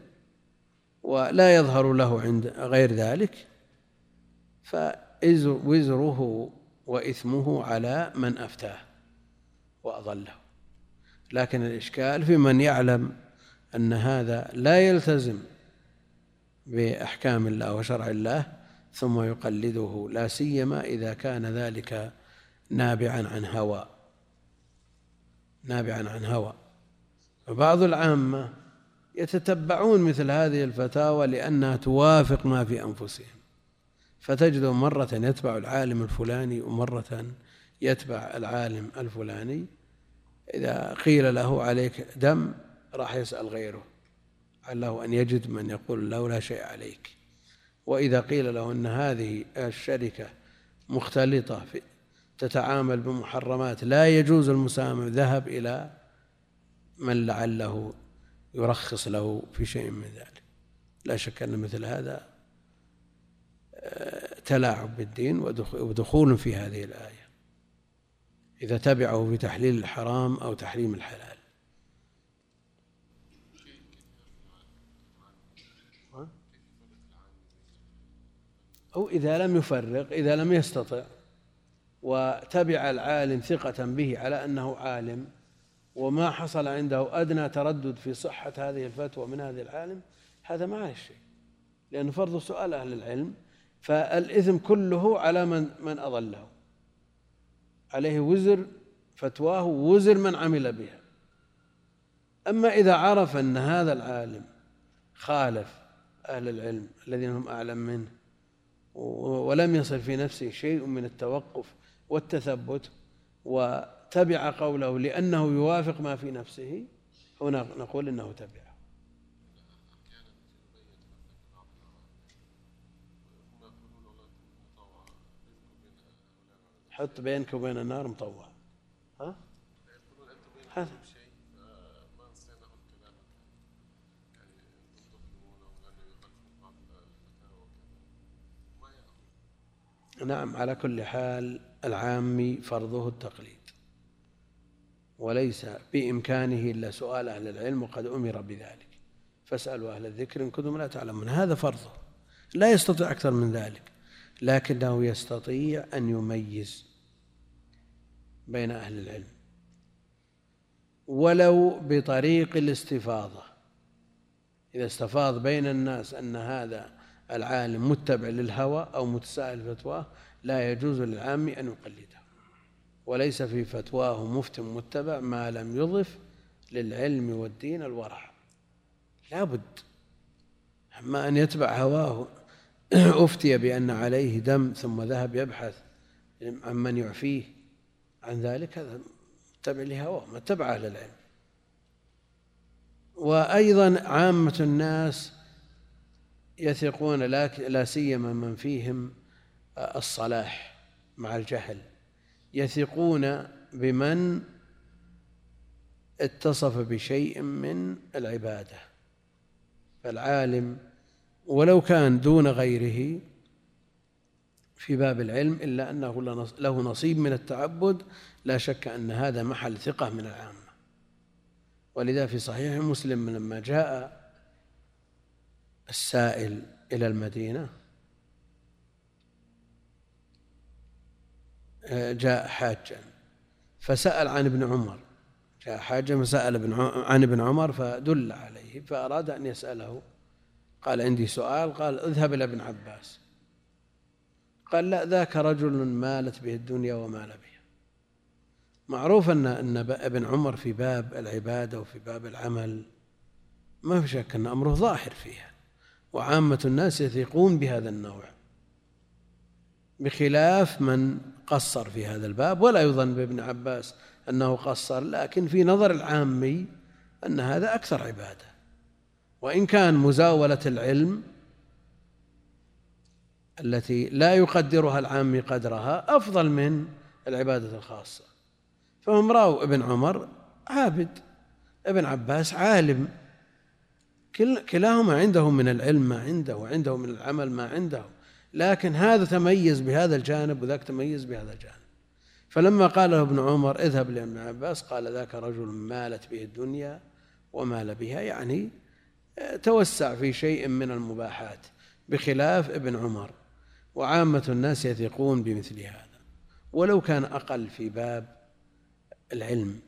ولا يظهر له عند غير ذلك فوزره وإثمه على من أفتاه وأضله. لكن الإشكال في من يعلم أن هذا لا يلتزم بأحكام الله وشرع الله ثم يقلده لا سيما إذا كان ذلك نابعا عن هوى. نابعا عن هوى. فبعض العامة يتتبعون مثل هذه الفتاوى لأنها توافق ما في أنفسهم. فتجده مرة يتبع العالم الفلاني ومرة يتبع العالم الفلاني. إذا قيل له عليك دم راح يسأل غيره. عله أن يجد من يقول له لا شيء عليك. وإذا قيل له أن هذه الشركة مختلطة في تتعامل بمحرمات لا يجوز المسامح ذهب إلى من لعله يرخص له في شيء من ذلك. لا شك أن مثل هذا آه، تلاعب بالدين ودخول في هذه الآية. إذا تبعه في تحليل الحرام أو تحريم الحلال. أو إذا لم يفرق إذا لم يستطع. وتبع العالم ثقة به على أنه عالم. وما حصل عنده أدنى تردد في صحة هذه الفتوى من هذا العالم هذا ما عليه شيء. لأن فرض سؤال أهل العلم فالإثم كله على من من أضله. عليه وزر فتواه وزر من عمل بها. أما إذا عرف أن هذا العالم خالف أهل العلم الذين هم أعلم منه ولم يصل في نفسه شيء من التوقف والتثبت وتبع قوله لأنه يوافق ما في نفسه هنا نقول إنه تبعه حط بينك وبين النار مطوع ها؟ نعم على كل حال العامي فرضه التقليد. وليس بإمكانه إلا سؤال أهل العلم وقد أمر بذلك. فاسألوا أهل الذكر إن كنتم لا تعلمون. هذا فرضه. لا يستطيع أكثر من ذلك. لكنه يستطيع أن يميز بين أهل العلم. ولو بطريق الاستفاضة. إذا استفاض بين الناس أن هذا العالم متبع للهوى أو متسائل فتواه لا يجوز للعام أن يقلده. وليس في فتواه مفت متبع ما لم يضف للعلم والدين الورع. لا بد. أما أن يتبع هواه <clears throat> أفتي بأن عليه دم ثم ذهب يبحث عن من يعفيه عن ذلك هذا متبع لهواه ما اتبع أهل العلم. وأيضا عامة الناس يثقون لا سيما من فيهم الصلاح مع الجهل. يثقون بمن اتصف بشيء من العبادة. فالعالم ولو كان دون غيره في باب العلم إلا أنه له نصيب من التعبد لا شك أن هذا محل ثقة من العامة. ولذا في صحيح مسلم لما جاء السائل إلى المدينة. آه، جاء حاجا. فسأل عن ابن عمر. جاء حاجا فسأل ابن عن ابن عمر فدل عليه فأراد أن يسأله. قال عندي سؤال. قال اذهب إلى ابن عباس. قال لا ذاك رجل مالت به الدنيا ومال بها. معروف أن أن ابن عمر في باب العبادة وفي باب العمل. ما في شك أن أمره ظاهر فيها. وعامة الناس يثقون بهذا النوع. بخلاف من قصر في هذا الباب ولا يظن بابن عباس أنه قصر لكن في نظر العامي أن هذا أكثر عبادة. وإن كان مزاولة العلم التي لا يقدرها العامي قدرها أفضل من العبادة الخاصة. فهم رأوا ابن عمر عابد ابن عباس عالم. كلاهما عنده من العلم ما عنده وعنده من العمل ما عنده. لكن هذا تميز بهذا الجانب وذاك تميز بهذا الجانب. فلما قال له ابن عمر اذهب لابن عباس قال ذاك رجل مالت به الدنيا ومال بها يعني آه، توسع في شيء من المباحات بخلاف ابن عمر. وعامة الناس يثقون بمثل هذا. ولو كان أقل في باب العلم.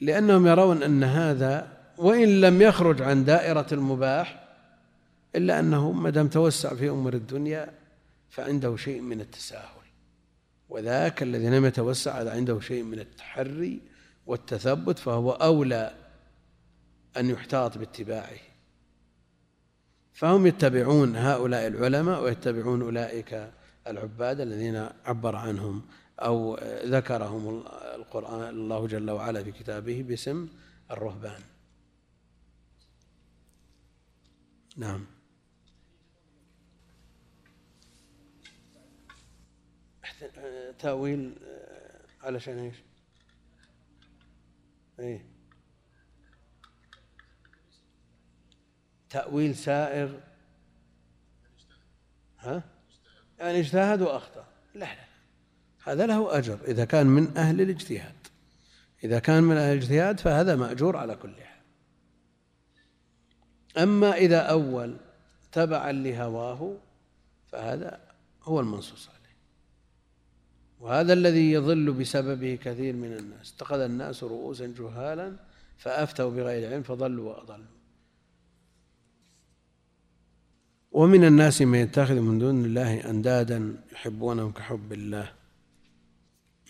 لأنهم يرون أن هذا وإن لم يخرج عن دائرة المباح إلا أنه ما دام توسع في أمور الدنيا فعنده شيء من التساهل. وذاك الذي لم يتوسع عنده شيء من التحري والتثبت فهو أولى أن يحتاط باتباعه. فهم يتبعون هؤلاء العلماء ويتبعون أولئك العباد الذين عبر عنهم أو ذكرهم القرآن الله جل وعلا في كتابه باسم الرهبان. نعم. تأويل علشان إيش؟ إيه. تأويل سائر. ها؟ يعني اجتهد وأخطأ. لا لا. هذا له أجر. إذا كان من أهل الاجتهاد. إذا كان من أهل الاجتهاد فهذا مأجور على كل حال. أما إذا أول تبعا لهواه فهذا هو المنصوص عليه. وهذا الذي يضل بسببه كثير من الناس. اتخذ الناس رؤوسا جهالا فأفتوا بغير علم فضلوا وأضلوا. ومن الناس من يتخذ من دون الله أندادا يحبونهم كحب الله.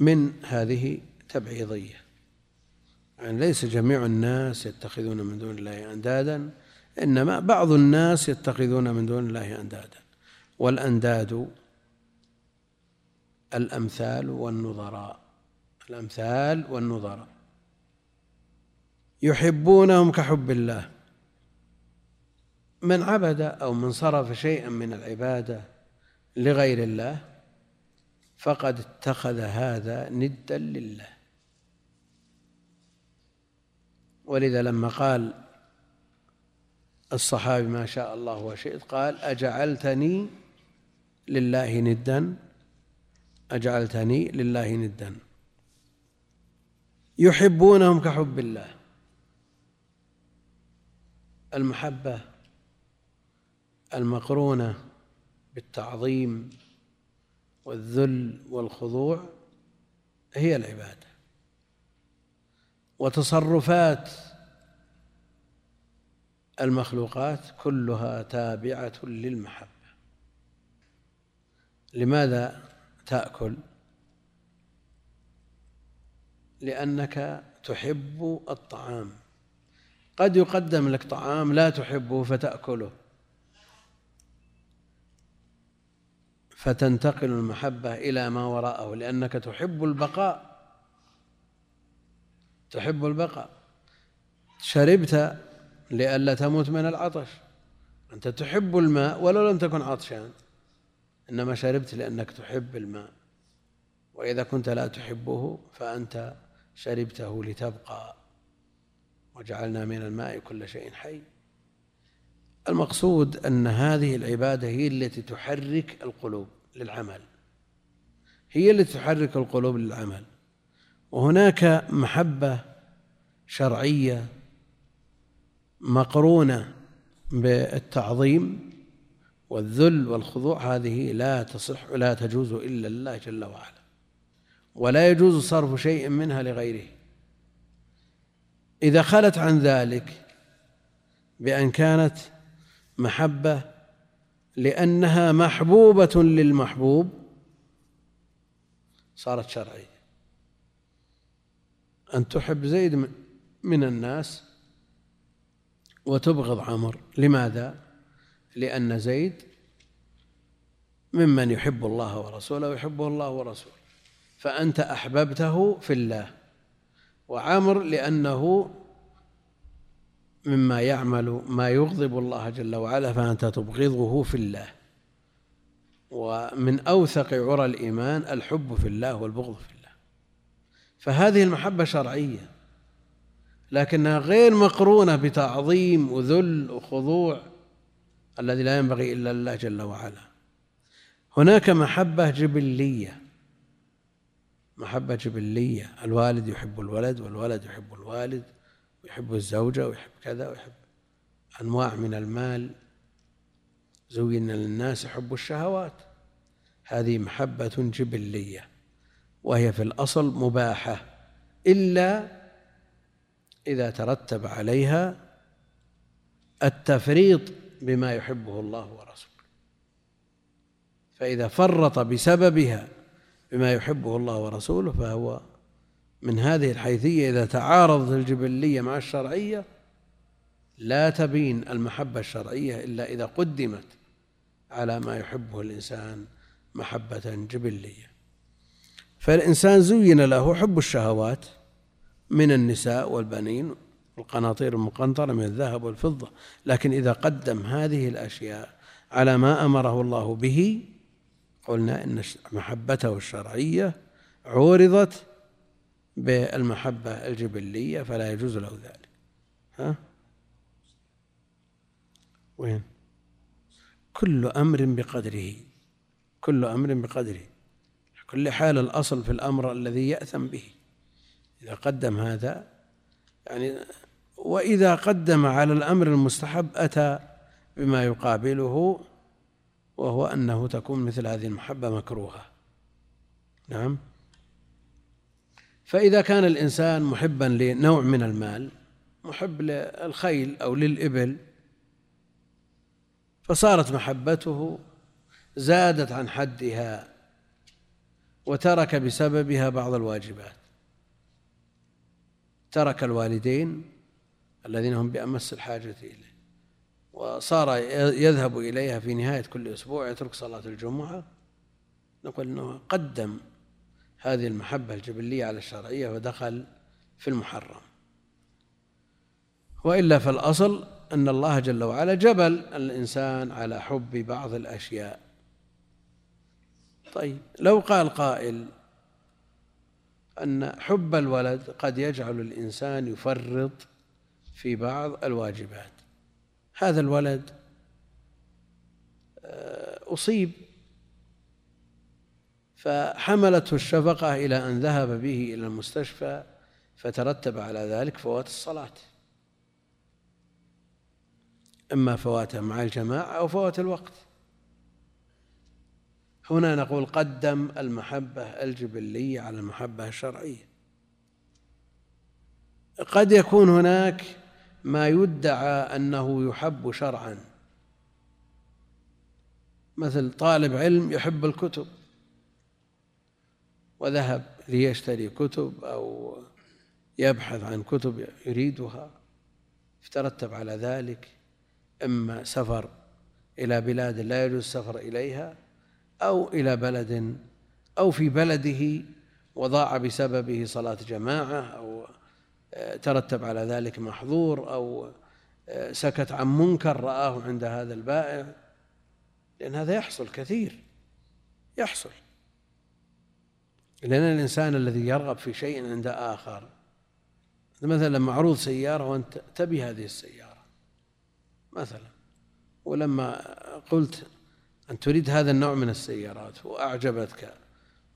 من هذه تبعيضية. يعني ليس جميع الناس يتخذون من دون الله أندادا إنما بعض الناس يتخذون من دون الله أندادا والأنداد الأمثال والنظراء الأمثال والنظراء. يحبونهم كحب الله. من عبد أو من صرف شيئا من العبادة لغير الله فقد اتخذ هذا ندا لله. ولذا لما قال الصحابي ما شاء الله وشئت قال أجعلتني لله ندا أجعلتني لله ندا. يحبونهم كحب الله. المحبة المقرونة بالتعظيم والذل والخضوع هي العبادة. وتصرفات المخلوقات كلها تابعة للمحبة. لماذا تأكل؟ لأنك تحب الطعام. قد يقدم لك طعام لا تحبه فتأكله. فتنتقل المحبة إلى ما وراءه لأنك تحب البقاء. تحب البقاء. شربت لئلا تموت من العطش. أنت تحب الماء ولو لم تكن عطشان إنما شربت لأنك تحب الماء. وإذا كنت لا تحبه فأنت شربته لتبقى. وجعلنا من الماء كل شيء حي. المقصود أن هذه العبادة هي التي تحرك القلوب للعمل. هي التي تحرك القلوب للعمل. وهناك محبة شرعية مقرونة بالتعظيم والذل والخضوع هذه لا تصح لا تجوز إلا لله جل وعلا. ولا يجوز صرف شيء منها لغيره. إذا خلت عن ذلك بأن كانت محبة لأنها محبوبة للمحبوب صارت شرعية. أن تحب زيد من الناس وتبغض عمر. لماذا؟ لأن زيد ممن يحب الله ورسوله ويحبه الله ورسوله. فأنت أحببته في الله. وعمر لأنه مما يعمل ما يغضب الله جل وعلا فأنت تبغضه في الله. ومن أوثق عرى الإيمان الحب في الله والبغض في الله. فهذه المحبة شرعية. لكنها غير مقرونة بتعظيم وذل وخضوع الذي لا ينبغي إلا لله جل وعلا. هناك محبة جبلية محبة جبلية. الوالد يحب الولد والولد يحب الوالد ويحب الزوجة ويحب كذا ويحب أنواع من المال. زين للناس حب الشهوات. هذه محبة جبلية وهي في الأصل مباحة إلا إذا ترتب عليها التفريط بما يحبه الله ورسوله. فإذا فرط بسببها بما يحبه الله ورسوله فهو من هذه الحيثية إذا تعارضت الجبلية مع الشرعية لا تبين المحبة الشرعية إلا إذا قدمت على ما يحبه الإنسان محبة جبلية. فالإنسان زين له حب الشهوات من النساء والبنين والقناطير المقنطرة من الذهب والفضة. لكن إذا قدم هذه الأشياء على ما أمره الله به قلنا إن محبته الشرعية عورضت بالمحبة الجبلية فلا يجوز له ذلك. ها؟ وين؟ كل أمر بقدره كل أمر بقدره. كل حال الأصل في الأمر الذي يأثم به. إذا قدم هذا يعني وإذا قدم على الأمر المستحب أتى بما يقابله وهو أنه تكون مثل هذه المحبة مكروهة. نعم؟ فإذا كان الإنسان محبا لنوع من المال محب للخيل أو للإبل فصارت محبته زادت عن حدها وترك بسببها بعض الواجبات. ترك الوالدين الذين هم بأمس الحاجة إليه. وصار يذهب إليها في نهاية كل أسبوع يترك صلاة الجمعة. نقول أنه قدم هذه المحبة الجبلية على الشرعية ودخل في المحرم. وإلا فالأصل أن الله جل وعلا جبل الإنسان على حب بعض الأشياء. طيب لو قال قائل أن حب الولد قد يجعل الإنسان يفرط في بعض الواجبات. هذا الولد آه، أصيب. فحملته الشفقة إلى أن ذهب به إلى المستشفى فترتب على ذلك فوات الصلاة. إما فواتها مع الجماعة أو فوات الوقت. هنا نقول قدم المحبة الجبلية على المحبة الشرعية. قد يكون هناك ما يدعى أنه يحب شرعا. مثل طالب علم يحب الكتب وذهب ليشتري كتب أو يبحث عن كتب يريدها فترتب على ذلك إما سفر إلى بلاد لا يجوز السفر إليها أو إلى بلد أو في بلده وضاع بسببه صلاة جماعة أو آه، ترتب على ذلك محظور أو آه، سكت عن منكر رآه عند هذا البائع. لأن هذا يحصل كثير يحصل. لأن الإنسان الذي يرغب في شيء عند آخر مثلا معروض سيارة وأنت تبي هذه السيارة مثلا. ولما قلت أن تريد هذا النوع من السيارات وأعجبتك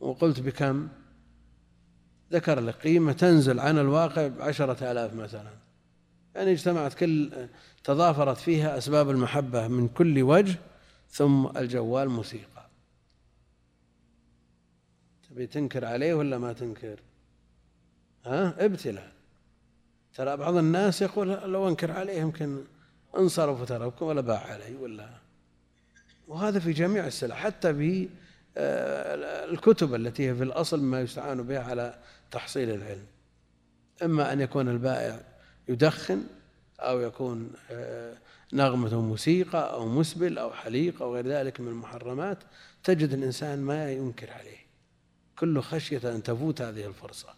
وقلت بكم؟ ذكر لك قيمة تنزل عن الواقع بعشرة آلاف مثلا. يعني اجتمعت كل تضافرت فيها أسباب المحبة من كل وجه ثم الجوال موسيقى. تبي تنكر عليه ولا ما تنكر؟ ها؟ ابتلاء ترى بعض الناس يقول لو أنكر عليه يمكن أنصرف وتركه ولا باع علي ولا وهذا في جميع السلع حتى في آه، الكتب التي هي في الأصل ما يستعان بها على تحصيل العلم. إما أن يكون البائع يدخن أو يكون آه، نغمة موسيقى أو مسبل أو حليق أو غير ذلك من المحرمات تجد الإنسان ما ينكر عليه. كل خشية أن تفوت هذه الفرصة.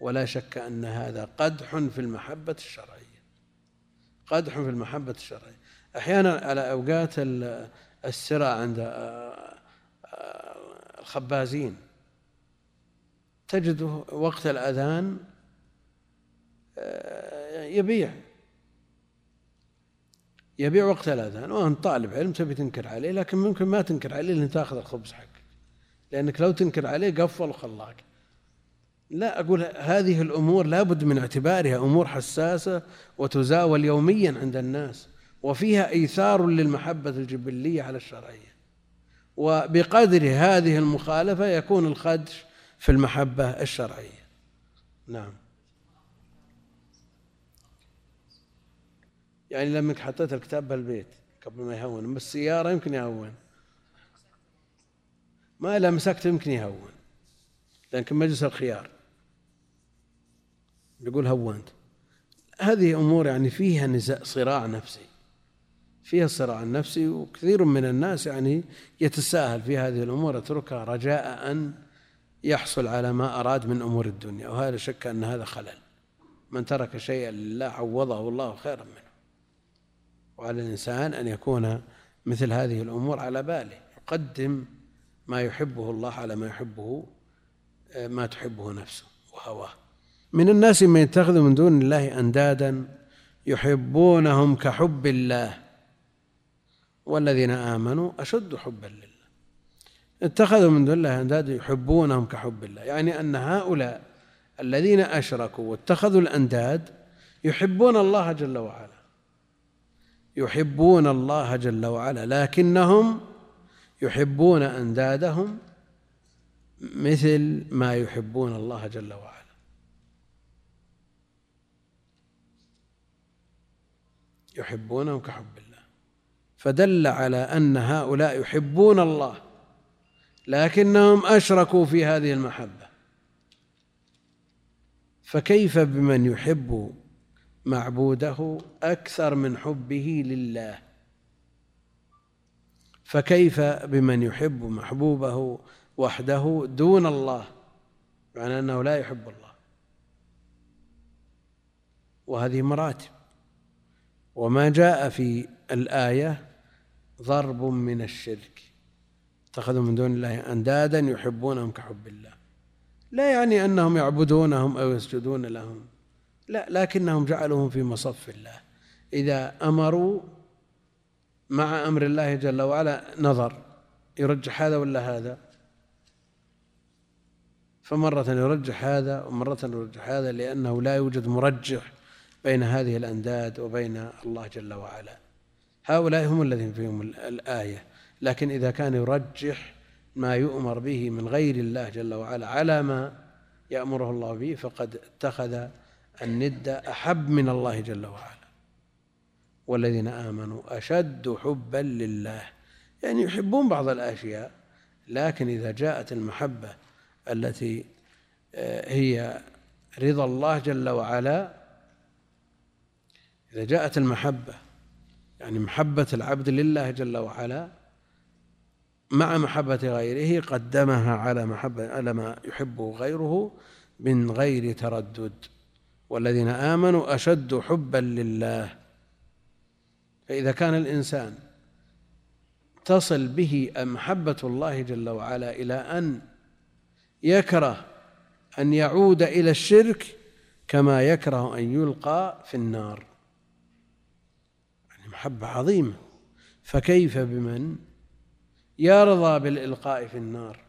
ولا شك أن هذا قدح في المحبة الشرعية. قدح في المحبة الشرعية. أحيانا على أوقات السرى عند آه، آه، الخبازين. تجده وقت الأذان آه، يبيع. يبيع وقت الأذان وأنت طالب علم تبي تنكر عليه لكن ممكن ما تنكر عليه لأن تأخذ الخبز حقك. لأنك لو تنكر عليه قفل وخلاك. لا أقول هذه الأمور لابد من اعتبارها أمور حساسة وتزاول يوميا عند الناس. وفيها إيثار للمحبة الجبلية على الشرعية. وبقدر هذه المخالفة يكون الخدش في المحبة الشرعية. نعم. يعني لما حطيت الكتاب بالبيت قبل ما يهون بس السيارة يمكن يهون. ما مسكت يمكن يهون. لكن مجلس الخيار. يقول هونت. هذه أمور يعني فيها نزاع صراع نفسي. فيها صراع نفسي وكثير من الناس يعني يتساهل في هذه الأمور يتركها رجاء أن يحصل على ما أراد من أمور الدنيا. وهذا شك أن هذا خلل. من ترك شيئا لله عوضه الله خيرا منه. وعلى الإنسان أن يكون مثل هذه الأمور على باله. يقدم ما يحبه الله على ما يحبه ما تحبه نفسه وهواه. من الناس من يتخذ من دون الله أندادا يحبونهم كحب الله. والذين آمنوا أشد حبا لله. اتخذوا من دون الله أندادا يحبونهم كحب الله. يعني أن هؤلاء الذين أشركوا واتخذوا الأنداد يحبون الله جل وعلا. يحبون الله جل وعلا. لكنهم يحبون أندادهم مثل ما يحبون الله جل وعلا. يحبونهم كحب الله فدل على أن هؤلاء يحبون الله لكنهم أشركوا في هذه المحبة. فكيف بمن يحب معبوده أكثر من حبه لله؟ فكيف بمن يحب محبوبه وحده دون الله؟ معنى أنه لا يحب الله. وهذه مراتب. وما جاء في الآية ضرب من الشرك. اتخذوا من دون الله أندادا يحبونهم كحب الله. لا يعني أنهم يعبدونهم أو يسجدون لهم. لا لكنهم جعلوهم في مصف الله. إذا أمروا مع أمر الله جل وعلا نظر يرجح هذا ولا هذا؟ فمرة يرجح هذا ومرة يرجح هذا لأنه لا يوجد مرجح بين هذه الأنداد وبين الله جل وعلا. هؤلاء هم الذين فيهم الآية. لكن إذا كان يرجح ما يؤمر به من غير الله جل وعلا على ما يأمره الله به فقد اتخذ الند أحب من الله جل وعلا. والذين آمنوا أشد حبا لله. يعني يحبون بعض الأشياء لكن إذا جاءت المحبة التي آه، هي رضا الله جل وعلا إذا جاءت المحبة يعني محبة العبد لله جل وعلا مع محبة غيره قدمها على محبة على ما يحبه غيره من غير تردد. والذين آمنوا أشد حبا لله. فإذا كان الإنسان تصل به محبة الله جل وعلا إلى أن يكره أن يعود إلى الشرك كما يكره أن يلقى في النار. محبة عظيمة فكيف بمن؟ يرضى بالإلقاء في النار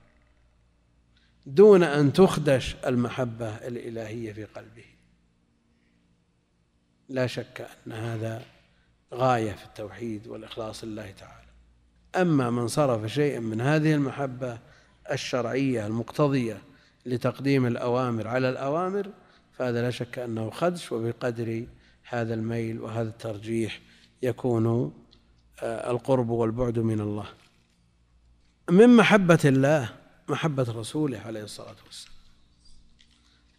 دون أن تخدش المحبة الإلهية في قلبه. لا شك أن هذا غاية في التوحيد والإخلاص لله تعالى. أما من صرف شيئا من هذه المحبة الشرعية المقتضية لتقديم الأوامر على الأوامر فهذا لا شك أنه خدش وبقدر هذا الميل وهذا الترجيح يكون آه، القرب والبعد من الله. من محبة الله محبة رسوله عليه الصلاة والسلام.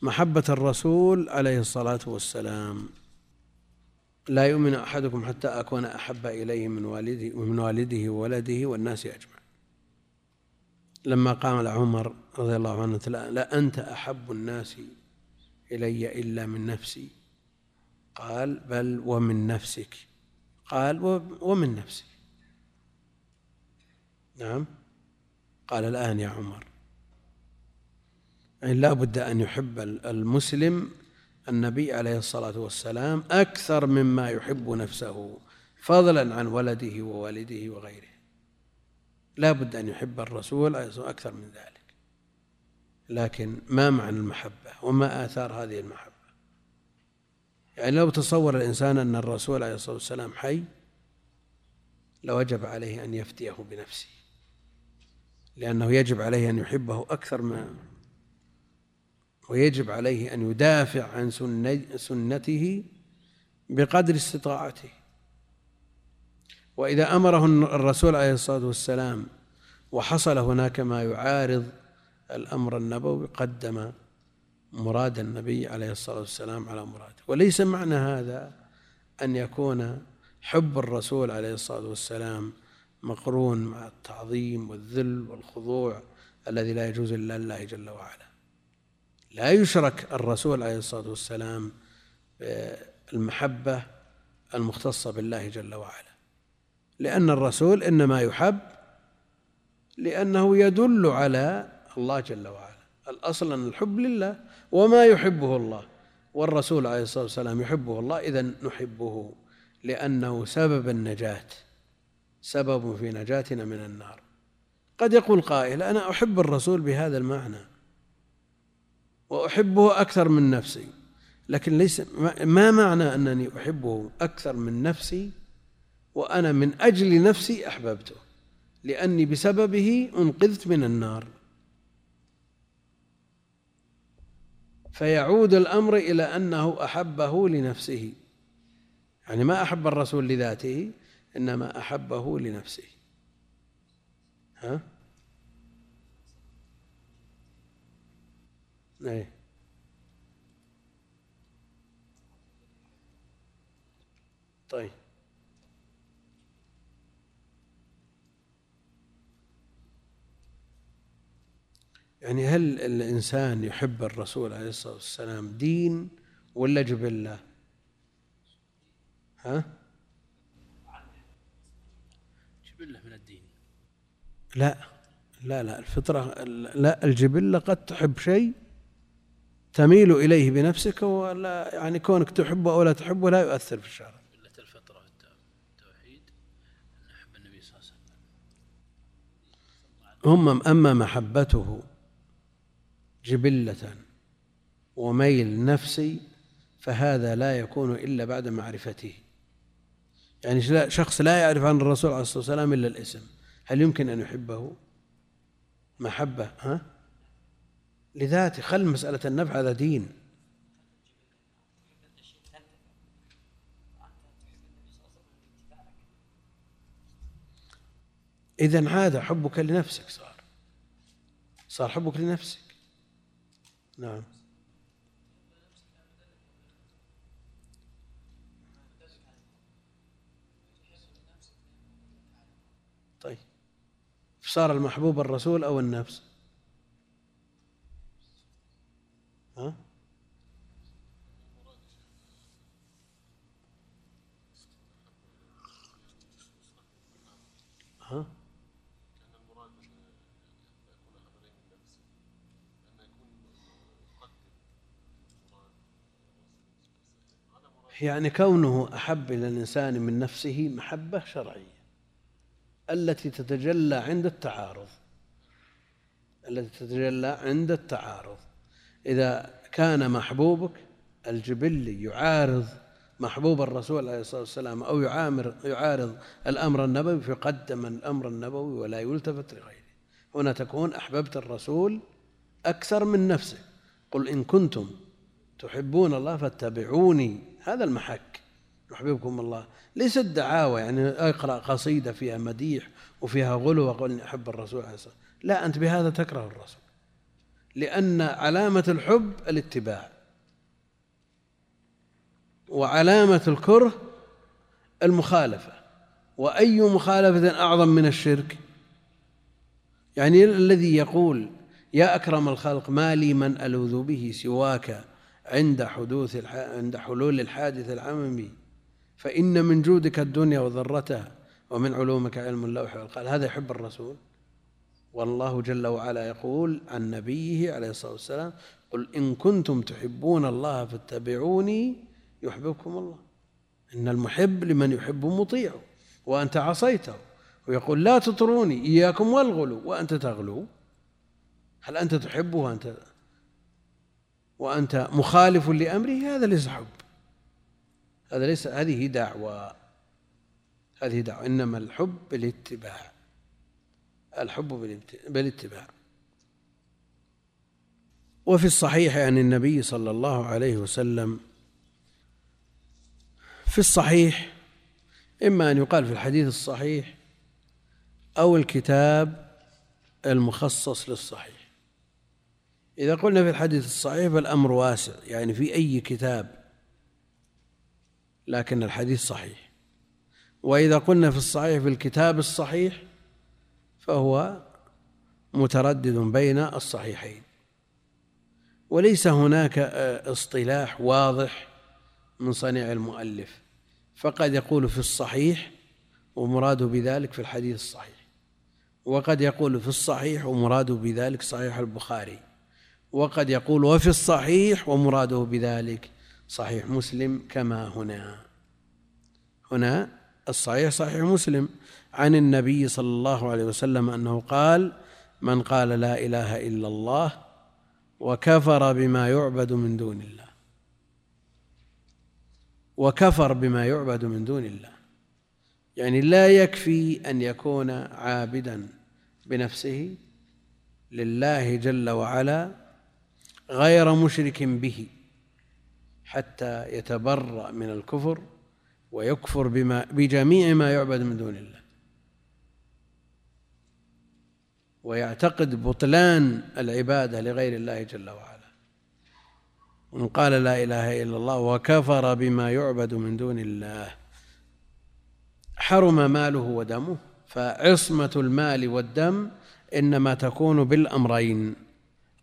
محبة الرسول عليه الصلاة والسلام. لا يؤمن أحدكم حتى أكون أحب إليه من والده ومن والده وولده والناس أجمعين. لما قام عمر رضي الله عنه لا أنت أحب الناس إلي إلا من نفسي. قال بل ومن نفسك. قال ومن نفسي. نعم. قال الآن يا عمر. يعني لا بد أن يحب المسلم النبي عليه الصلاة والسلام أكثر مما يحب نفسه فضلا عن ولده ووالده وغيره. لا بد أن يحب الرسول أكثر من ذلك. لكن ما معنى المحبة؟ وما آثار هذه المحبة؟ يعني لو تصور الإنسان أن الرسول عليه الصلاة والسلام حي لوجب عليه أن يفتيه بنفسه لأنه يجب عليه أن يحبه أكثر ما ويجب عليه أن يدافع عن سنته بقدر استطاعته. وإذا أمره الرسول عليه الصلاة والسلام وحصل هناك ما يعارض الأمر النبوي قدم مراد النبي عليه الصلاة والسلام على مراده. وليس معنى هذا أن يكون حب الرسول عليه الصلاة والسلام مقرون مع التعظيم والذل والخضوع الذي لا يجوز إلا لله جل وعلا. لا يشرك الرسول عليه الصلاة والسلام بالمحبة المختصة بالله جل وعلا. لأن الرسول إنما يحب لأنه يدل على الله جل وعلا. الأصل أن الحب لله. وما يحبه الله. والرسول عليه الصلاة والسلام يحبه الله إذا نحبه لأنه سبب النجاة سبب في نجاتنا من النار. قد يقول قائل أنا أحب الرسول بهذا المعنى وأحبه أكثر من نفسي. لكن ليس ما معنى أنني أحبه أكثر من نفسي؟ وأنا من أجل نفسي أحببته لأني بسببه أنقذت من النار. فيعود الأمر إلى أنه أحبه لنفسه. يعني ما أحب الرسول لذاته إنما أحبه لنفسه. ها؟ أي طيب. يعني هل الإنسان يحب الرسول عليه الصلاة والسلام دين ولا جبلة؟ ها؟ جبلة من الدين. لا لا لا الفطرة لا الجبلة قد تحب شيء تميل إليه بنفسك ولا يعني كونك تحبه أو لا تحبه لا يؤثر في الشرع الفطرة التوحيد نحب النبي صلى الله عليه وسلم. هم أما محبته جبلة وميل نفسي فهذا لا يكون إلا بعد معرفته. يعني شخص لا يعرف عن الرسول عليه الصلاة والسلام إلا الاسم. هل يمكن أن يحبه؟ محبة ها؟ لذاته خل مسألة النفع هذا دين. إذا عاد حبك لنفسك صار. صار حبك لنفسك. نعم. طيب. صار المحبوب الرسول أو النفس؟ ها؟ ها؟ يعني كونه أحب إلى الإنسان من نفسه محبة شرعية التي تتجلى عند التعارض التي تتجلى عند التعارض. إذا كان محبوبك الجبلي يعارض محبوب الرسول عليه الصلاة والسلام أو يعامر يعارض الأمر النبوي فقدم الأمر النبوي ولا يلتفت لغيره. هنا تكون أحببت الرسول أكثر من نفسك. قل إن كنتم تحبون الله فاتبعوني. هذا المحك. يحببكم الله. ليس الدعاوى يعني اقرأ قصيدة فيها مديح وفيها غلو وقل إني أحب الرسول عليه الصلاة لا أنت بهذا تكره الرسول. لأن علامة الحب الاتباع. وعلامة الكره المخالفة. وأي مخالفة أعظم من الشرك؟ يعني الذي يقول يا أكرم الخلق ما لي من ألوذ به سواك عند حدوث عند حلول الحادث العممي فإن من جودك الدنيا وذرتها ومن علومك علم اللوح والقلم. هذا يحب الرسول. والله جل وعلا يقول عن نبيه عليه الصلاة والسلام قل إن كنتم تحبون الله فاتبعوني يحببكم الله. إن المحب لمن يحب مطيع وأنت عصيته. ويقول لا تطروني إياكم والغلو وأنت تغلو. هل أنت تحبه وأنت وأنت مخالف لأمره هذا ليس حب. هذا ليس هذه دعوة. هذه دعوة. إنما الحب بالاتباع. الحب بالاتباع. وفي الصحيح عن النبي صلى الله عليه وسلم في الصحيح إما أن يقال في الحديث الصحيح أو الكتاب المخصص للصحيح. إذا قلنا في الحديث الصحيح فالأمر واسع يعني في أي كتاب لكن الحديث صحيح. وإذا قلنا في الصحيح في الكتاب الصحيح فهو متردد بين الصحيحين. وليس هناك اصطلاح واضح من صنيع المؤلف. فقد يقول في الصحيح ومراد بذلك في الحديث الصحيح. وقد يقول في الصحيح ومراد بذلك صحيح البخاري. وقد يقول وفي الصحيح ومراده بذلك. صحيح مسلم كما هنا. هنا الصحيح صحيح مسلم. عن النبي صلى الله عليه وسلم أنه قال من قال لا إله إلا الله وكفر بما يعبد من دون الله. وكفر بما يعبد من دون الله. يعني لا يكفي أن يكون عابدا بنفسه لله جل وعلا غير مشرك به حتى يتبرأ من الكفر ويكفر بما بجميع ما يعبد من دون الله. ويعتقد بطلان العبادة لغير الله جل وعلا. من قال لا إله إلا الله وكفر بما يعبد من دون الله حرم ماله ودمه فعصمة المال والدم إنما تكون بالأمرين.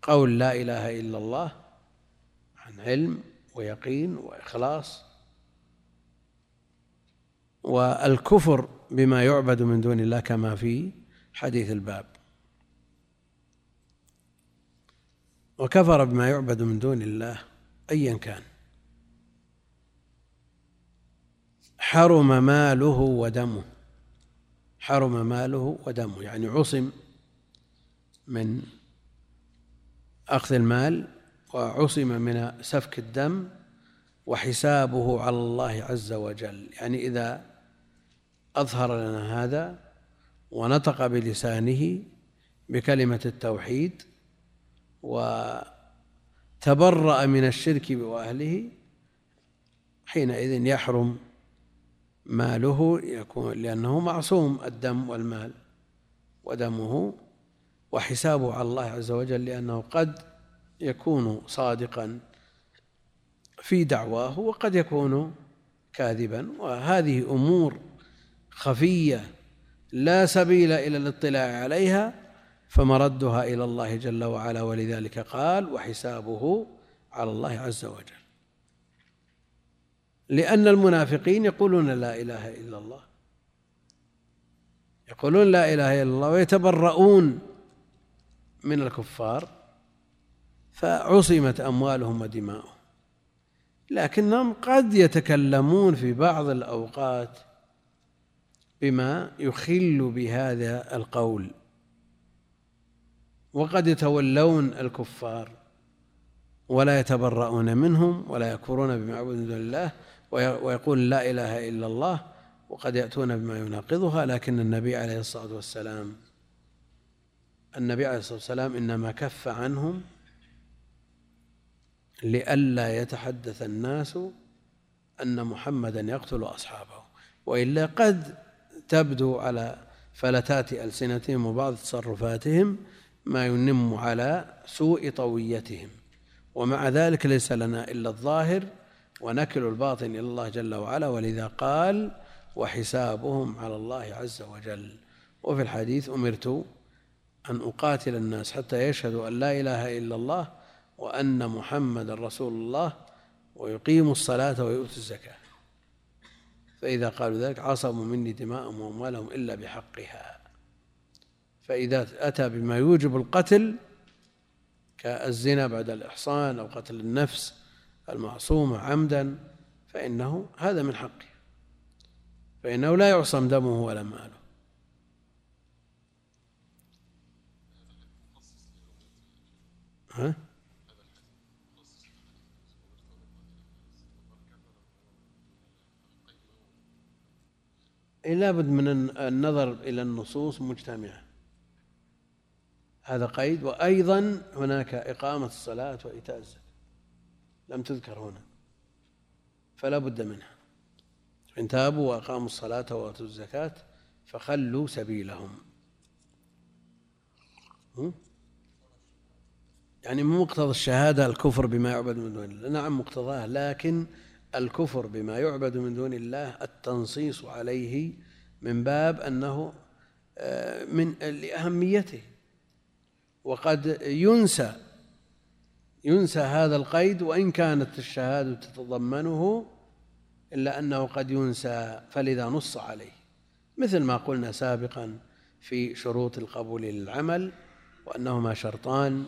قول لا إله إلا الله عن علم ويقين وإخلاص. والكفر بما يعبد من دون الله كما في حديث الباب. وكفر بما يعبد من دون الله ايا كان. حرم ماله ودمه. حرم ماله ودمه يعني عصم من أخذ المال وعصم من سفك الدم وحسابه على الله عز وجل. يعني إذا أظهر لنا هذا ونطق بلسانه بكلمة التوحيد وتبرأ من الشرك وأهله حينئذ يحرم ماله يكون لأنه معصوم الدم والمال ودمه. وحسابه على الله عز وجل لأنه قد يكون صادقا في دعواه وقد يكون كاذبا. وهذه أمور خفية لا سبيل إلى الاطلاع عليها فمردها إلى الله جل وعلا ولذلك قال وحسابه على الله عز وجل. لأن المنافقين يقولون لا إله إلا الله يقولون لا إله إلا الله ويتبرؤون من الكفار فعصمت أموالهم ودماؤهم. لكنهم قد يتكلمون في بعض الأوقات بما يخل بهذا القول. وقد يتولون الكفار ولا يتبرؤون منهم ولا يكفرون من دون الله ويقول لا إله إلا الله وقد يأتون بما يناقضها لكن النبي عليه الصلاة والسلام النبي عليه الصلاة والسلام إنما كف عنهم لئلا يتحدث الناس أن محمدا يقتل أصحابه. وإلا قد تبدو على فلتات ألسنتهم وبعض تصرفاتهم ما ينم على سوء طويتهم. ومع ذلك ليس لنا إلا الظاهر ونكل الباطن إلى الله جل وعلا. ولذا قال وحسابهم على الله عز وجل. وفي الحديث أمرت أن أقاتل الناس حتى يشهدوا أن لا إله إلا الله وأن محمدا رسول الله ويقيموا الصلاة ويؤتوا الزكاة. فإذا قالوا ذلك عصموا مني دماءهم وأموالهم إلا بحقها. فإذا أتى بما يوجب القتل كالزنا بعد الإحصان أو قتل النفس المعصومة عمدا فإنه هذا من حقه. فإنه لا يعصم دمه ولا ماله. ها؟ لابد من النظر إلى النصوص مجتمعة. هذا قيد. وأيضا هناك إقامة الصلاة وإيتاء الزكاة. لم تذكر هنا. فلا بد منها. إن تابوا وأقاموا الصلاة وآتوا الزكاة فخلوا سبيلهم. يعني مو مقتضى الشهادة الكفر بما يعبد من دون الله. نعم مقتضاه لكن الكفر بما يعبد من دون الله التنصيص عليه من باب أنه آه، من لأهميته. وقد ينسى ينسى هذا القيد وإن كانت الشهادة تتضمنه إلا أنه قد ينسى فلذا نص عليه. مثل ما قلنا سابقا في شروط القبول للعمل وأنهما شرطان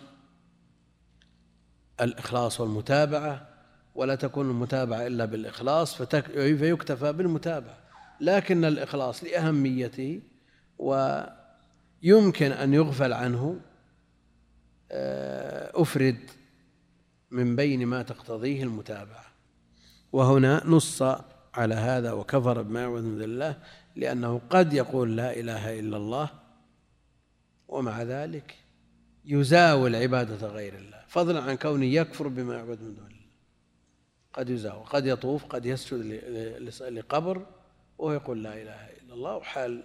الإخلاص والمتابعة ولا تكون المتابعة إلا بالإخلاص فيكتفى بالمتابعة. لكن الإخلاص لأهميته ويمكن أن يغفل عنه آه، أفرد من بين ما تقتضيه المتابعة. وهنا نص على هذا وكفر بما من الله لأنه قد يقول لا إله إلا الله ومع ذلك يزاول عبادة غير الله. فضلا عن كونه يكفر بما يعبد من دون الله. قد يزاول قد يطوف قد يسجد لقبر وهو يقول لا إله إلا الله. وحال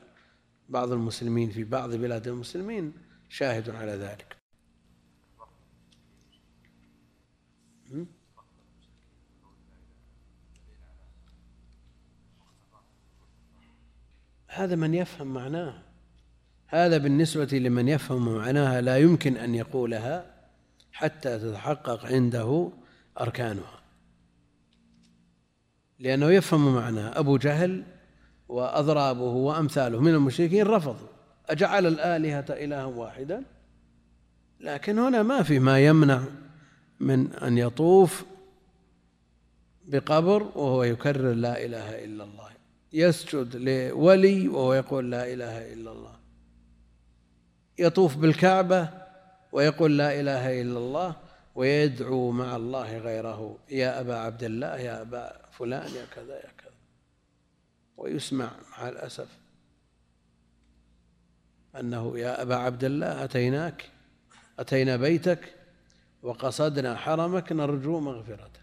بعض المسلمين في بعض بلاد المسلمين شاهد على ذلك. هذا من يفهم معناه. هذا بالنسبة لمن يفهم معناها لا يمكن أن يقولها. حتى تتحقق عنده أركانها. لأنه يفهم معناها أبو جهل وأضرابه وأمثاله من المشركين رفضوا. أجعل الآلهة إلها واحدا؟ لكن هنا ما في ما يمنع من أن يطوف بقبر وهو يكرر لا إله إلا الله. يسجد لولي وهو يقول لا إله إلا الله. يطوف بالكعبة ويقول لا إله إلا الله ويدعو مع الله غيره. يا أبا عبد الله يا أبا فلان يا كذا يا كذا. ويسمع مع الأسف أنه يا أبا عبد الله أتيناك؟ أتينا بيتك؟ وقصدنا حرمك نرجو مغفرتك.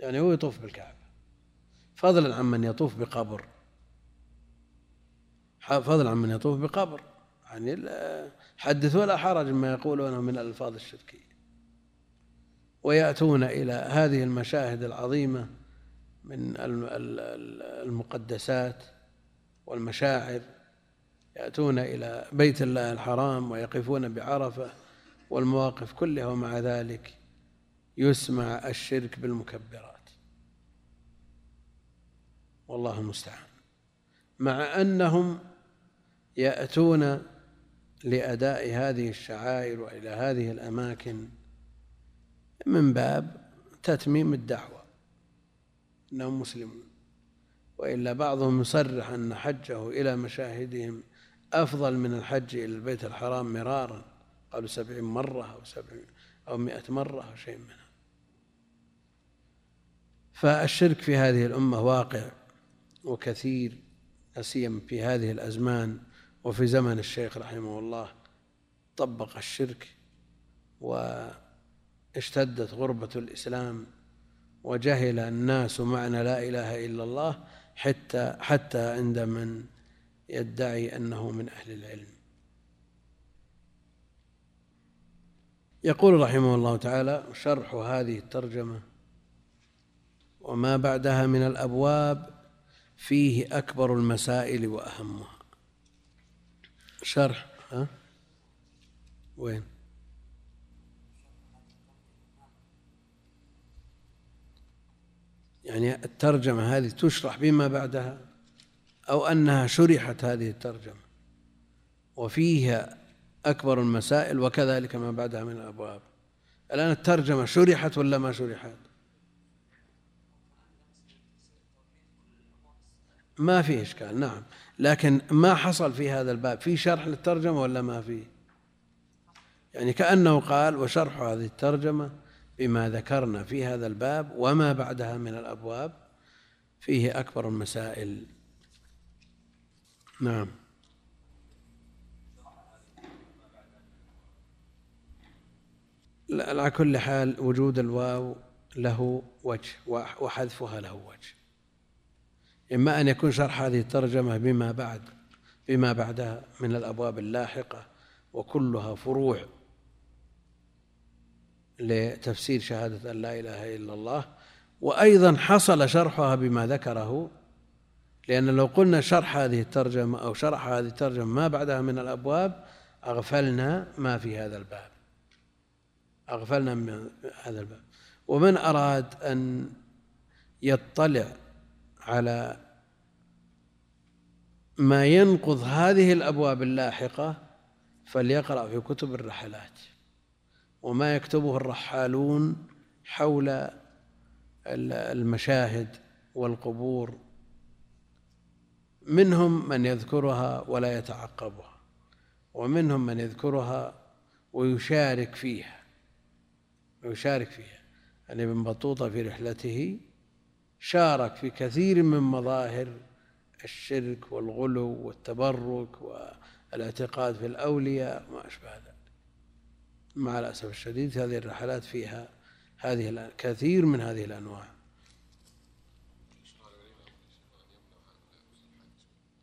يعني هو يطوف بالكعبة. فضلا عن من يطوف بقبر. فضلا عن من يطوف بقبر. يعني حدث ولا حرج ما يقولونه من الألفاظ الشركية. ويأتون إلى هذه المشاهد العظيمة من المقدسات والمشاعر. يأتون إلى بيت الله الحرام ويقفون بعرفة والمواقف كلها ومع ذلك يسمع الشرك بالمكبرات. والله المستعان. مع أنهم يأتون لأداء هذه الشعائر وإلى هذه الأماكن من باب تتميم الدعوة. أنهم مسلمون. وإلا بعضهم يصرح أن حجه إلى مشاهدهم أفضل من الحج إلى البيت الحرام مرارا. قالوا سبعين مرة أو سبعين أو مئة مرة أو شيء منها. فالشرك في هذه الأمة واقع وكثير لا سيما في هذه الأزمان. وفي زمن الشيخ رحمه الله طبق الشرك واشتدت غربة الإسلام وجهل الناس معنى لا إله إلا الله حتى حتى عند من يدعي أنه من أهل العلم. يقول رحمه الله تعالى شرح هذه الترجمة وما بعدها من الأبواب فيه أكبر المسائل وأهمها. شرح ها؟ وين؟ يعني الترجمة هذه تشرح بما بعدها أو أنها شرحت هذه الترجمة وفيها أكبر المسائل وكذلك ما بعدها من الأبواب. الآن الترجمة شرحت ولا ما شرحت؟ ما في إشكال نعم. لكن ما حصل في هذا الباب في شرح للترجمة ولا ما في؟ يعني كأنه قال وشرح هذه الترجمة بما ذكرنا في هذا الباب وما بعدها من الأبواب فيه أكبر المسائل. نعم. على كل حال وجود الواو له وجه وحذفها له وجه. إما أن يكون شرح هذه الترجمة بما بعد بما بعدها من الأبواب اللاحقة وكلها فروع لتفسير شهادة أن لا إله إلا الله وأيضا حصل شرحها بما ذكره لأن لو قلنا شرح هذه الترجمة أو شرح هذه الترجمة ما بعدها من الأبواب أغفلنا ما في هذا الباب. أغفلنا من هذا الباب. ومن أراد أن يطلع على ما ينقض هذه الأبواب اللاحقة فليقرأ في كتب الرحلات وما يكتبه الرحالون حول المشاهد والقبور. منهم من يذكرها ولا يتعقبها ومنهم من يذكرها ويشارك فيها ويشارك فيها. يعني ابن بطوطة في رحلته شارك في كثير من مظاهر الشرك والغلو والتبرك والاعتقاد في الأولياء وما أشبه ذلك. مع الأسف الشديد هذه الرحلات فيها هذه كثير من هذه الأنواع.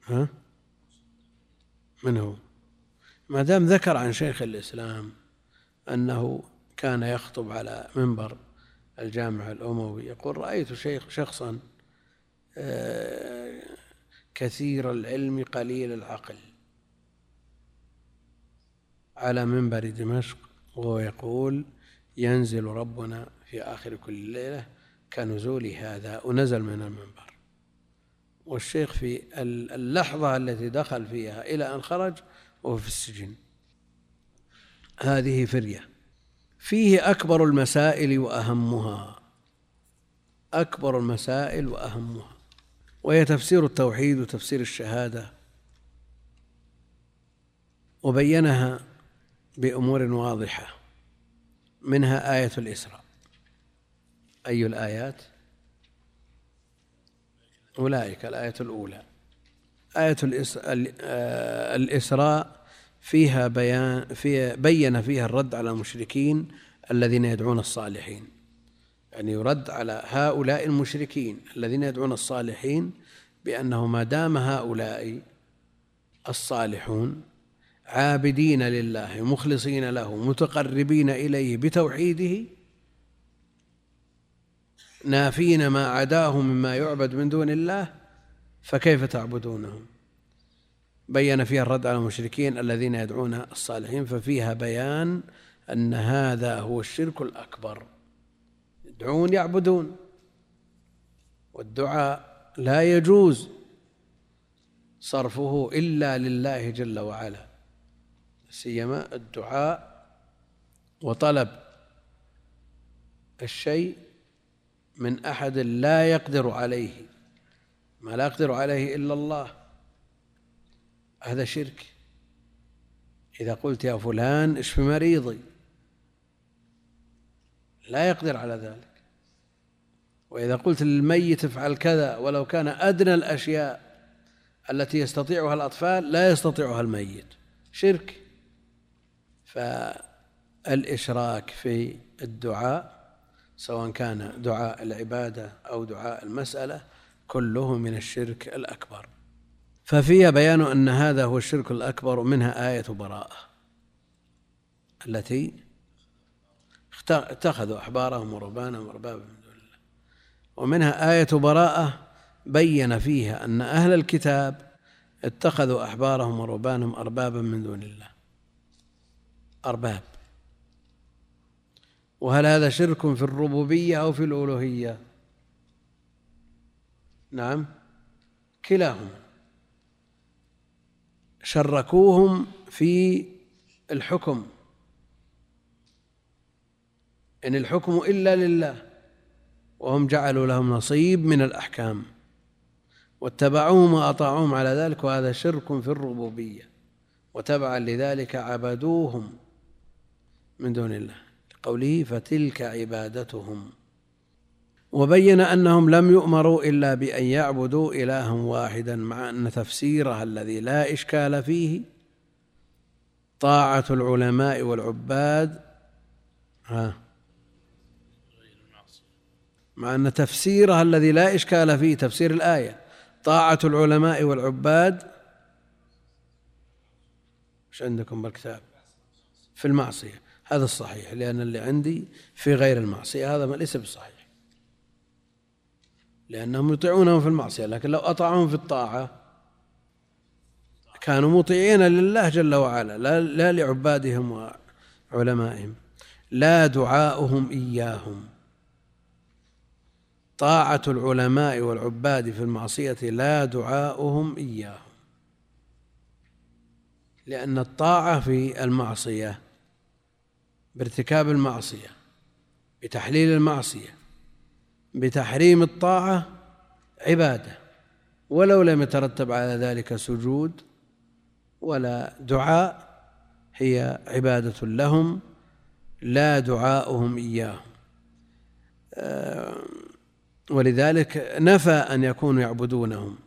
ها؟ من هو؟ ما دام ذكر عن شيخ الإسلام أنه كان يخطب على منبر الجامع الأموي. يقول رأيت شيخ شخصا آه، كثير العلم قليل العقل. على منبر دمشق وهو يقول ينزل ربنا في آخر كل ليلة كنزول هذا. ونزل من المنبر. والشيخ في اللحظة التي دخل فيها إلى أن خرج وهو في السجن. هذه فرية. فيه أكبر المسائل وأهمها. أكبر المسائل وأهمها. وهي تفسير التوحيد وتفسير الشهادة. وبينها بأمور واضحة. منها آية الإسراء. أي الآيات؟ أولئك الآية الأولى. آية آه، الإسراء فيها بيان فيها بين فيها الرد على المشركين الذين يدعون الصالحين. يعني يرد على هؤلاء المشركين الذين يدعون الصالحين بأنه ما دام هؤلاء الصالحون عابدين لله مخلصين له متقربين إليه بتوحيده نافين ما عداه مما يعبد من دون الله فكيف تعبدونهم؟ بين فيها الرد على المشركين الذين يدعون الصالحين ففيها بيان أن هذا هو الشرك الأكبر. يدعون يعبدون والدعاء لا يجوز صرفه إلا لله جل وعلا سيما الدعاء وطلب الشيء من أحد لا يقدر عليه ما لا يقدر عليه إلا الله. هذا شرك. إذا قلت يا فلان اشف مريضي. لا يقدر على ذلك. وإذا قلت للميت افعل كذا ولو كان أدنى الأشياء التي يستطيعها الأطفال لا يستطيعها الميت. شرك. فالإشراك في الدعاء سواء كان دعاء العبادة أو دعاء المسألة كله من الشرك الأكبر. ففيها بيان أن هذا هو الشرك الأكبر ومنها آية براءة التي اتخذوا أحبارهم ورهبانهم أربابا من دون الله. ومنها آية براءة بين فيها أن أهل الكتاب اتخذوا أحبارهم ورهبانهم أربابا من دون الله. أرباب. وهل هذا شرك في الربوبية أو في الألوهية؟ نعم. كلاهما. شركوهم في الحكم. إن الحكم إلا لله وهم جعلوا لهم نصيب من الأحكام واتبعوهم وأطاعوهم على ذلك وهذا شرك في الربوبية. وتبعا لذلك عبدوهم من دون الله. قوله فتلك عبادتهم. وبين أنهم لم يؤمروا إلا بأن يعبدوا إلها واحدا مع أن تفسيرها الذي لا إشكال فيه طاعة العلماء والعباد. ها. مع أن تفسيرها الذي لا إشكال فيه تفسير الآية طاعة العلماء والعباد. إيش عندكم بالكتاب؟ في المعصية. هذا الصحيح لأن اللي عندي في غير المعصية هذا ليس بصحيح. لأنهم يطيعونهم في المعصية لكن لو أطاعوهم في الطاعة كانوا مطيعين لله جل وعلا لا, لا لعبادهم وعلمائهم لا دعاؤهم إياهم. طاعة العلماء والعباد في المعصية لا دعاؤهم إياهم. لأن الطاعة في المعصية بارتكاب المعصية بتحليل المعصية بتحريم الطاعة عبادة ولو لم يترتب على ذلك سجود ولا دعاء هي عبادة لهم لا دعاؤهم إياهم. آه، ولذلك نفى أن يكونوا يعبدونهم.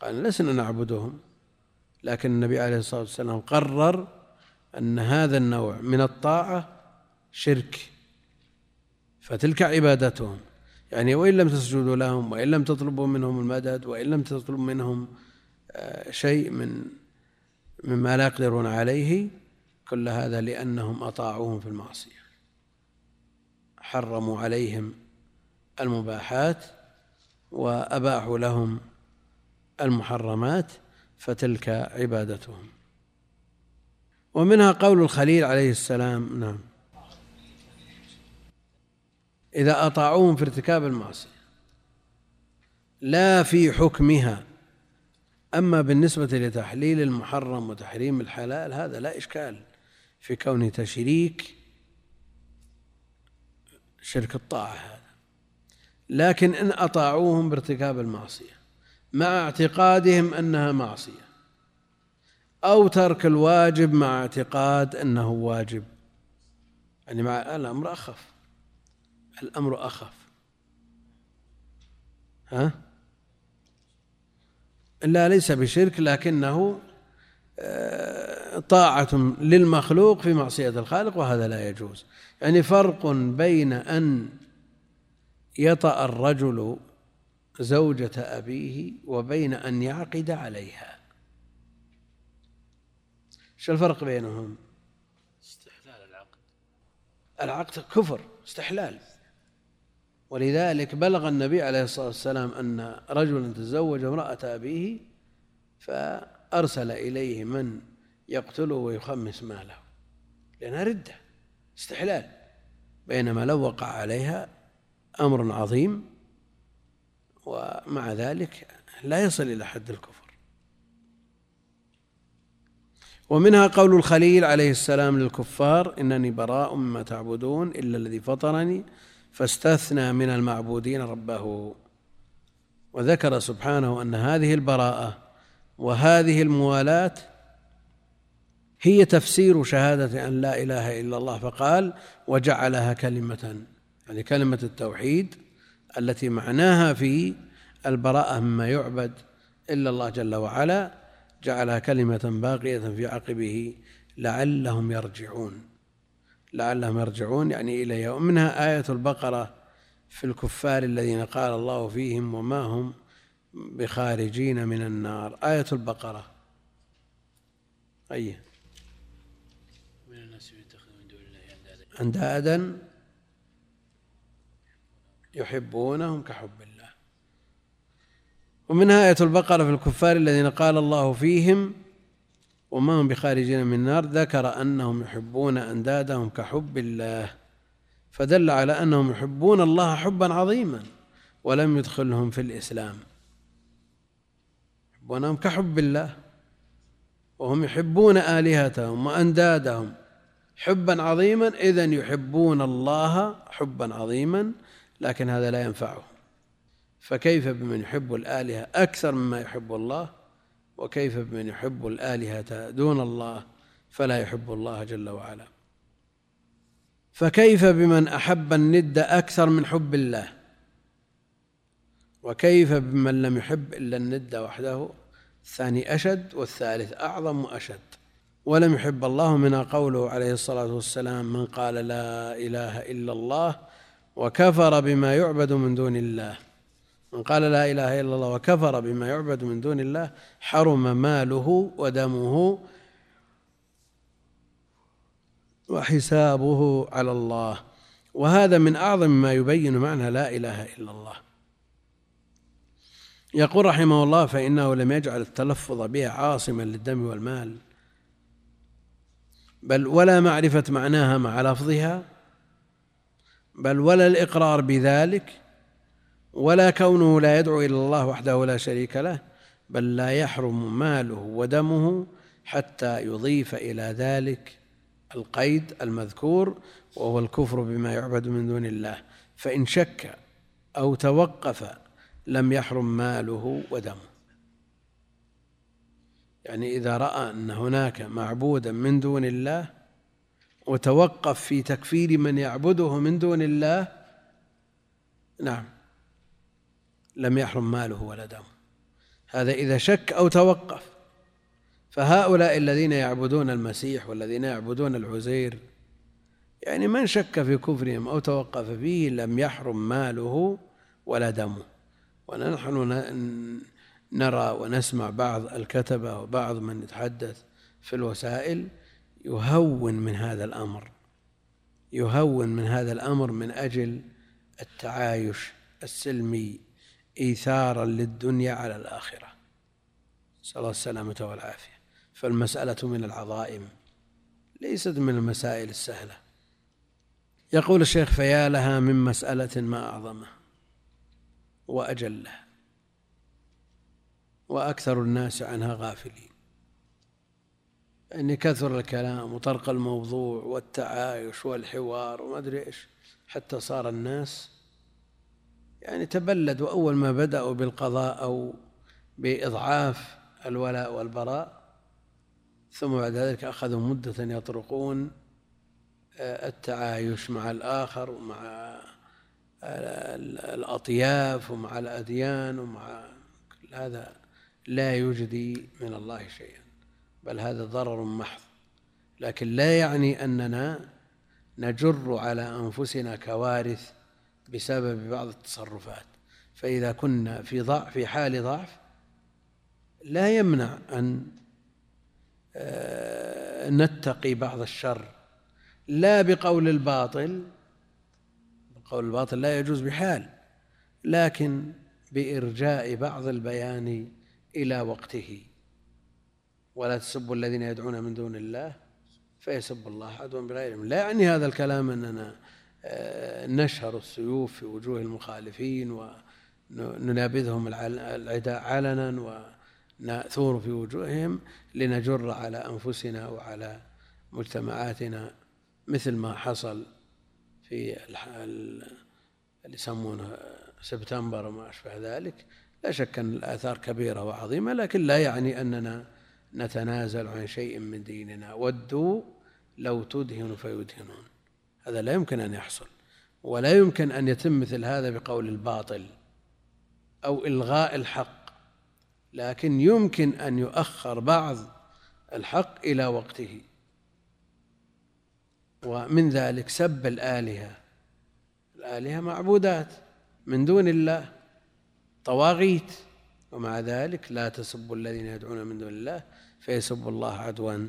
قال لسنا نعبدهم. لكن النبي عليه الصلاة والسلام قرر أن هذا النوع من الطاعة شرك فتلك عبادتهم. يعني وإن لم تسجدوا لهم وإن لم تطلبوا منهم المدد وإن لم تطلبوا منهم آه، شيء من مما لا يقدرون عليه كل هذا لأنهم أطاعوهم في المعصية. حرموا عليهم المباحات وأباحوا لهم المحرمات فتلك عبادتهم. ومنها قول الخليل عليه السلام نعم. إذا أطاعوهم في ارتكاب المعصية لا في حكمها. أما بالنسبة لتحليل المحرم وتحريم الحلال هذا لا إشكال في كونه تشريك شرك الطاعة هذا. لكن إن أطاعوهم بارتكاب المعصية مع اعتقادهم أنها معصية أو ترك الواجب مع اعتقاد أنه واجب يعني مع الأمر أخف. الأمر أخف. ها؟ لا ليس بشرك لكنه آه، طاعة للمخلوق في معصية الخالق وهذا لا يجوز. يعني فرق بين أن يطأ الرجل زوجة أبيه وبين أن يعقد عليها. شو الفرق بينهم؟ استحلال العقد. العقد كفر استحلال. ولذلك بلغ النبي عليه الصلاة والسلام أن رجلا تزوج امرأة أبيه فأرسل إليه من يقتله ويخمس ماله لأنها ردة استحلال بينما لو وقع عليها أمر عظيم ومع ذلك لا يصل إلى حد الكفر. ومنها قول الخليل عليه السلام للكفار إنني براء مما تعبدون إلا الذي فطرني فاستثنى من المعبودين ربه. وذكر سبحانه أن هذه البراءة وهذه الموالاة هي تفسير شهادة أن لا إله إلا الله. فقال وجعلها كلمة يعني كلمة التوحيد التي معناها في البراءة مما يعبد إلا الله جل وعلا جعلها كلمة باقية في عقبه لعلهم يرجعون. لعلهم يرجعون يعني إليها ومنها آية البقرة في الكفار الذين قال الله فيهم وما هم بخارجين من النار. آية البقرة. أي. من الناس يتخذ من دون الله أندادا. يحبونهم كحب الله. ومنها آية البقرة في الكفار الذين قال الله فيهم وما هم بخارجين من النار ذكر أنهم يحبون أندادهم كحب الله فدل على أنهم يحبون الله حبا عظيما ولم يدخلهم في الإسلام. يحبونهم كحب الله وهم يحبون آلهتهم وأندادهم حبا عظيما إذا يحبون الله حبا عظيما لكن هذا لا ينفعهم. فكيف بمن يحب الآلهة أكثر مما يحب الله؟ وكيف بمن يحب الآلهة دون الله فلا يحب الله جل وعلا. فكيف بمن أحب الند أكثر من حب الله؟ وكيف بمن لم يحب إلا الند وحده؟ الثاني أشد والثالث أعظم وأشد. ولم يحب الله منها قوله عليه الصلاة والسلام من قال لا إله إلا الله وكفر بما يعبد من دون الله. من قال لا إله إلا الله وكفر بما يعبد من دون الله حرم ماله ودمه وحسابه على الله. وهذا من أعظم ما يبين معنى لا إله إلا الله. يقول رحمه الله فإنه لم يجعل التلفظ بها عاصما للدم والمال بل ولا معرفة معناها مع لفظها بل ولا الإقرار بذلك ولا كونه لا يدعو إلى الله وحده لا شريك له بل لا يحرم ماله ودمه حتى يضيف إلى ذلك القيد المذكور وهو الكفر بما يعبد من دون الله. فإن شك أو توقف لم يحرم ماله ودمه. يعني إذا رأى أن هناك معبودا من دون الله وتوقف في تكفير من يعبده من دون الله نعم. لم يحرم ماله ولا دمه. هذا إذا شك أو توقف. فهؤلاء الذين يعبدون المسيح والذين يعبدون العزير يعني من شك في كفرهم أو توقف فيه لم يحرم ماله ولا دمه. ونحن نرى ونسمع بعض الكتبة وبعض من يتحدث في الوسائل يهون من هذا الأمر. يهون من هذا الأمر من أجل التعايش السلمي إيثارا للدنيا على الآخرة. نسأل الله السلامة والعافية. فالمسألة من العظائم ليست من المسائل السهلة. يقول الشيخ فيا لها من مسألة ما أعظمه وأجله وأكثر الناس عنها غافلين. يعني كثر الكلام وطرق الموضوع والتعايش والحوار وما أدري إيش حتى صار الناس يعني تبلدوا أول ما بدأوا بالقضاء أو بإضعاف الولاء والبراء ثم بعد ذلك أخذوا مدة يطرقون آه، التعايش مع الآخر ومع الأطياف ومع الأديان ومع كل هذا لا يجدي من الله شيئا بل هذا ضرر محض. لكن لا يعني أننا نجر على أنفسنا كوارث بسبب بعض التصرفات. فإذا كنا في ضعف في حال ضعف لا يمنع أن آه، نتقي بعض الشر. لا بقول الباطل قول الباطل لا يجوز بحال لكن بإرجاء بعض البيان إلى وقته. ولا تسبوا الذين يدعون من دون الله فيسب الله عدوا بغير علم لا يعني هذا الكلام أننا نشهر السيوف في وجوه المخالفين وننابذهم العداء علنا ونثور في وجوههم لنجر على أنفسنا وعلى مجتمعاتنا مثل ما حصل في اللي يسمونه سبتمبر وما أشبه ذلك. لا شك أن الآثار كبيرة وعظيمة لكن لا يعني أننا نتنازل عن شيء من ديننا. ودوا لو تدهن فيدهنون. هذا لا يمكن أن يحصل ولا يمكن أن يتم مثل هذا بقول الباطل أو إلغاء الحق لكن يمكن أن يؤخر بعض الحق إلى وقته. ومن ذلك سب الآلهة الآلهة معبودات من دون الله طواغيت ومع ذلك لا تسبوا الذين يدعون من دون الله فيسبوا الله عدوا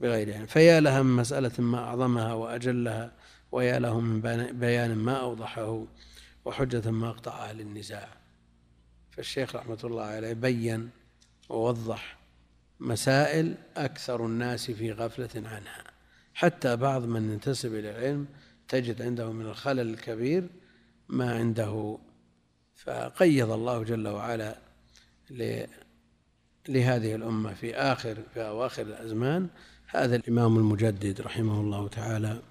بغير علم. فيا لها من مسألة ما أعظمها وأجلها ويا له من بيان ما أوضحه وحجة ما أقطعها للنزاع. فالشيخ رحمة الله عليه بين ووضح مسائل أكثر الناس في غفلة عنها. حتى بعض من ينتسب إلى العلم تجد عنده من الخلل الكبير ما عنده. فقيض الله جل وعلا لهذه الأمة في آخر في أواخر الأزمان. هذا الإمام المجدد رحمه الله تعالى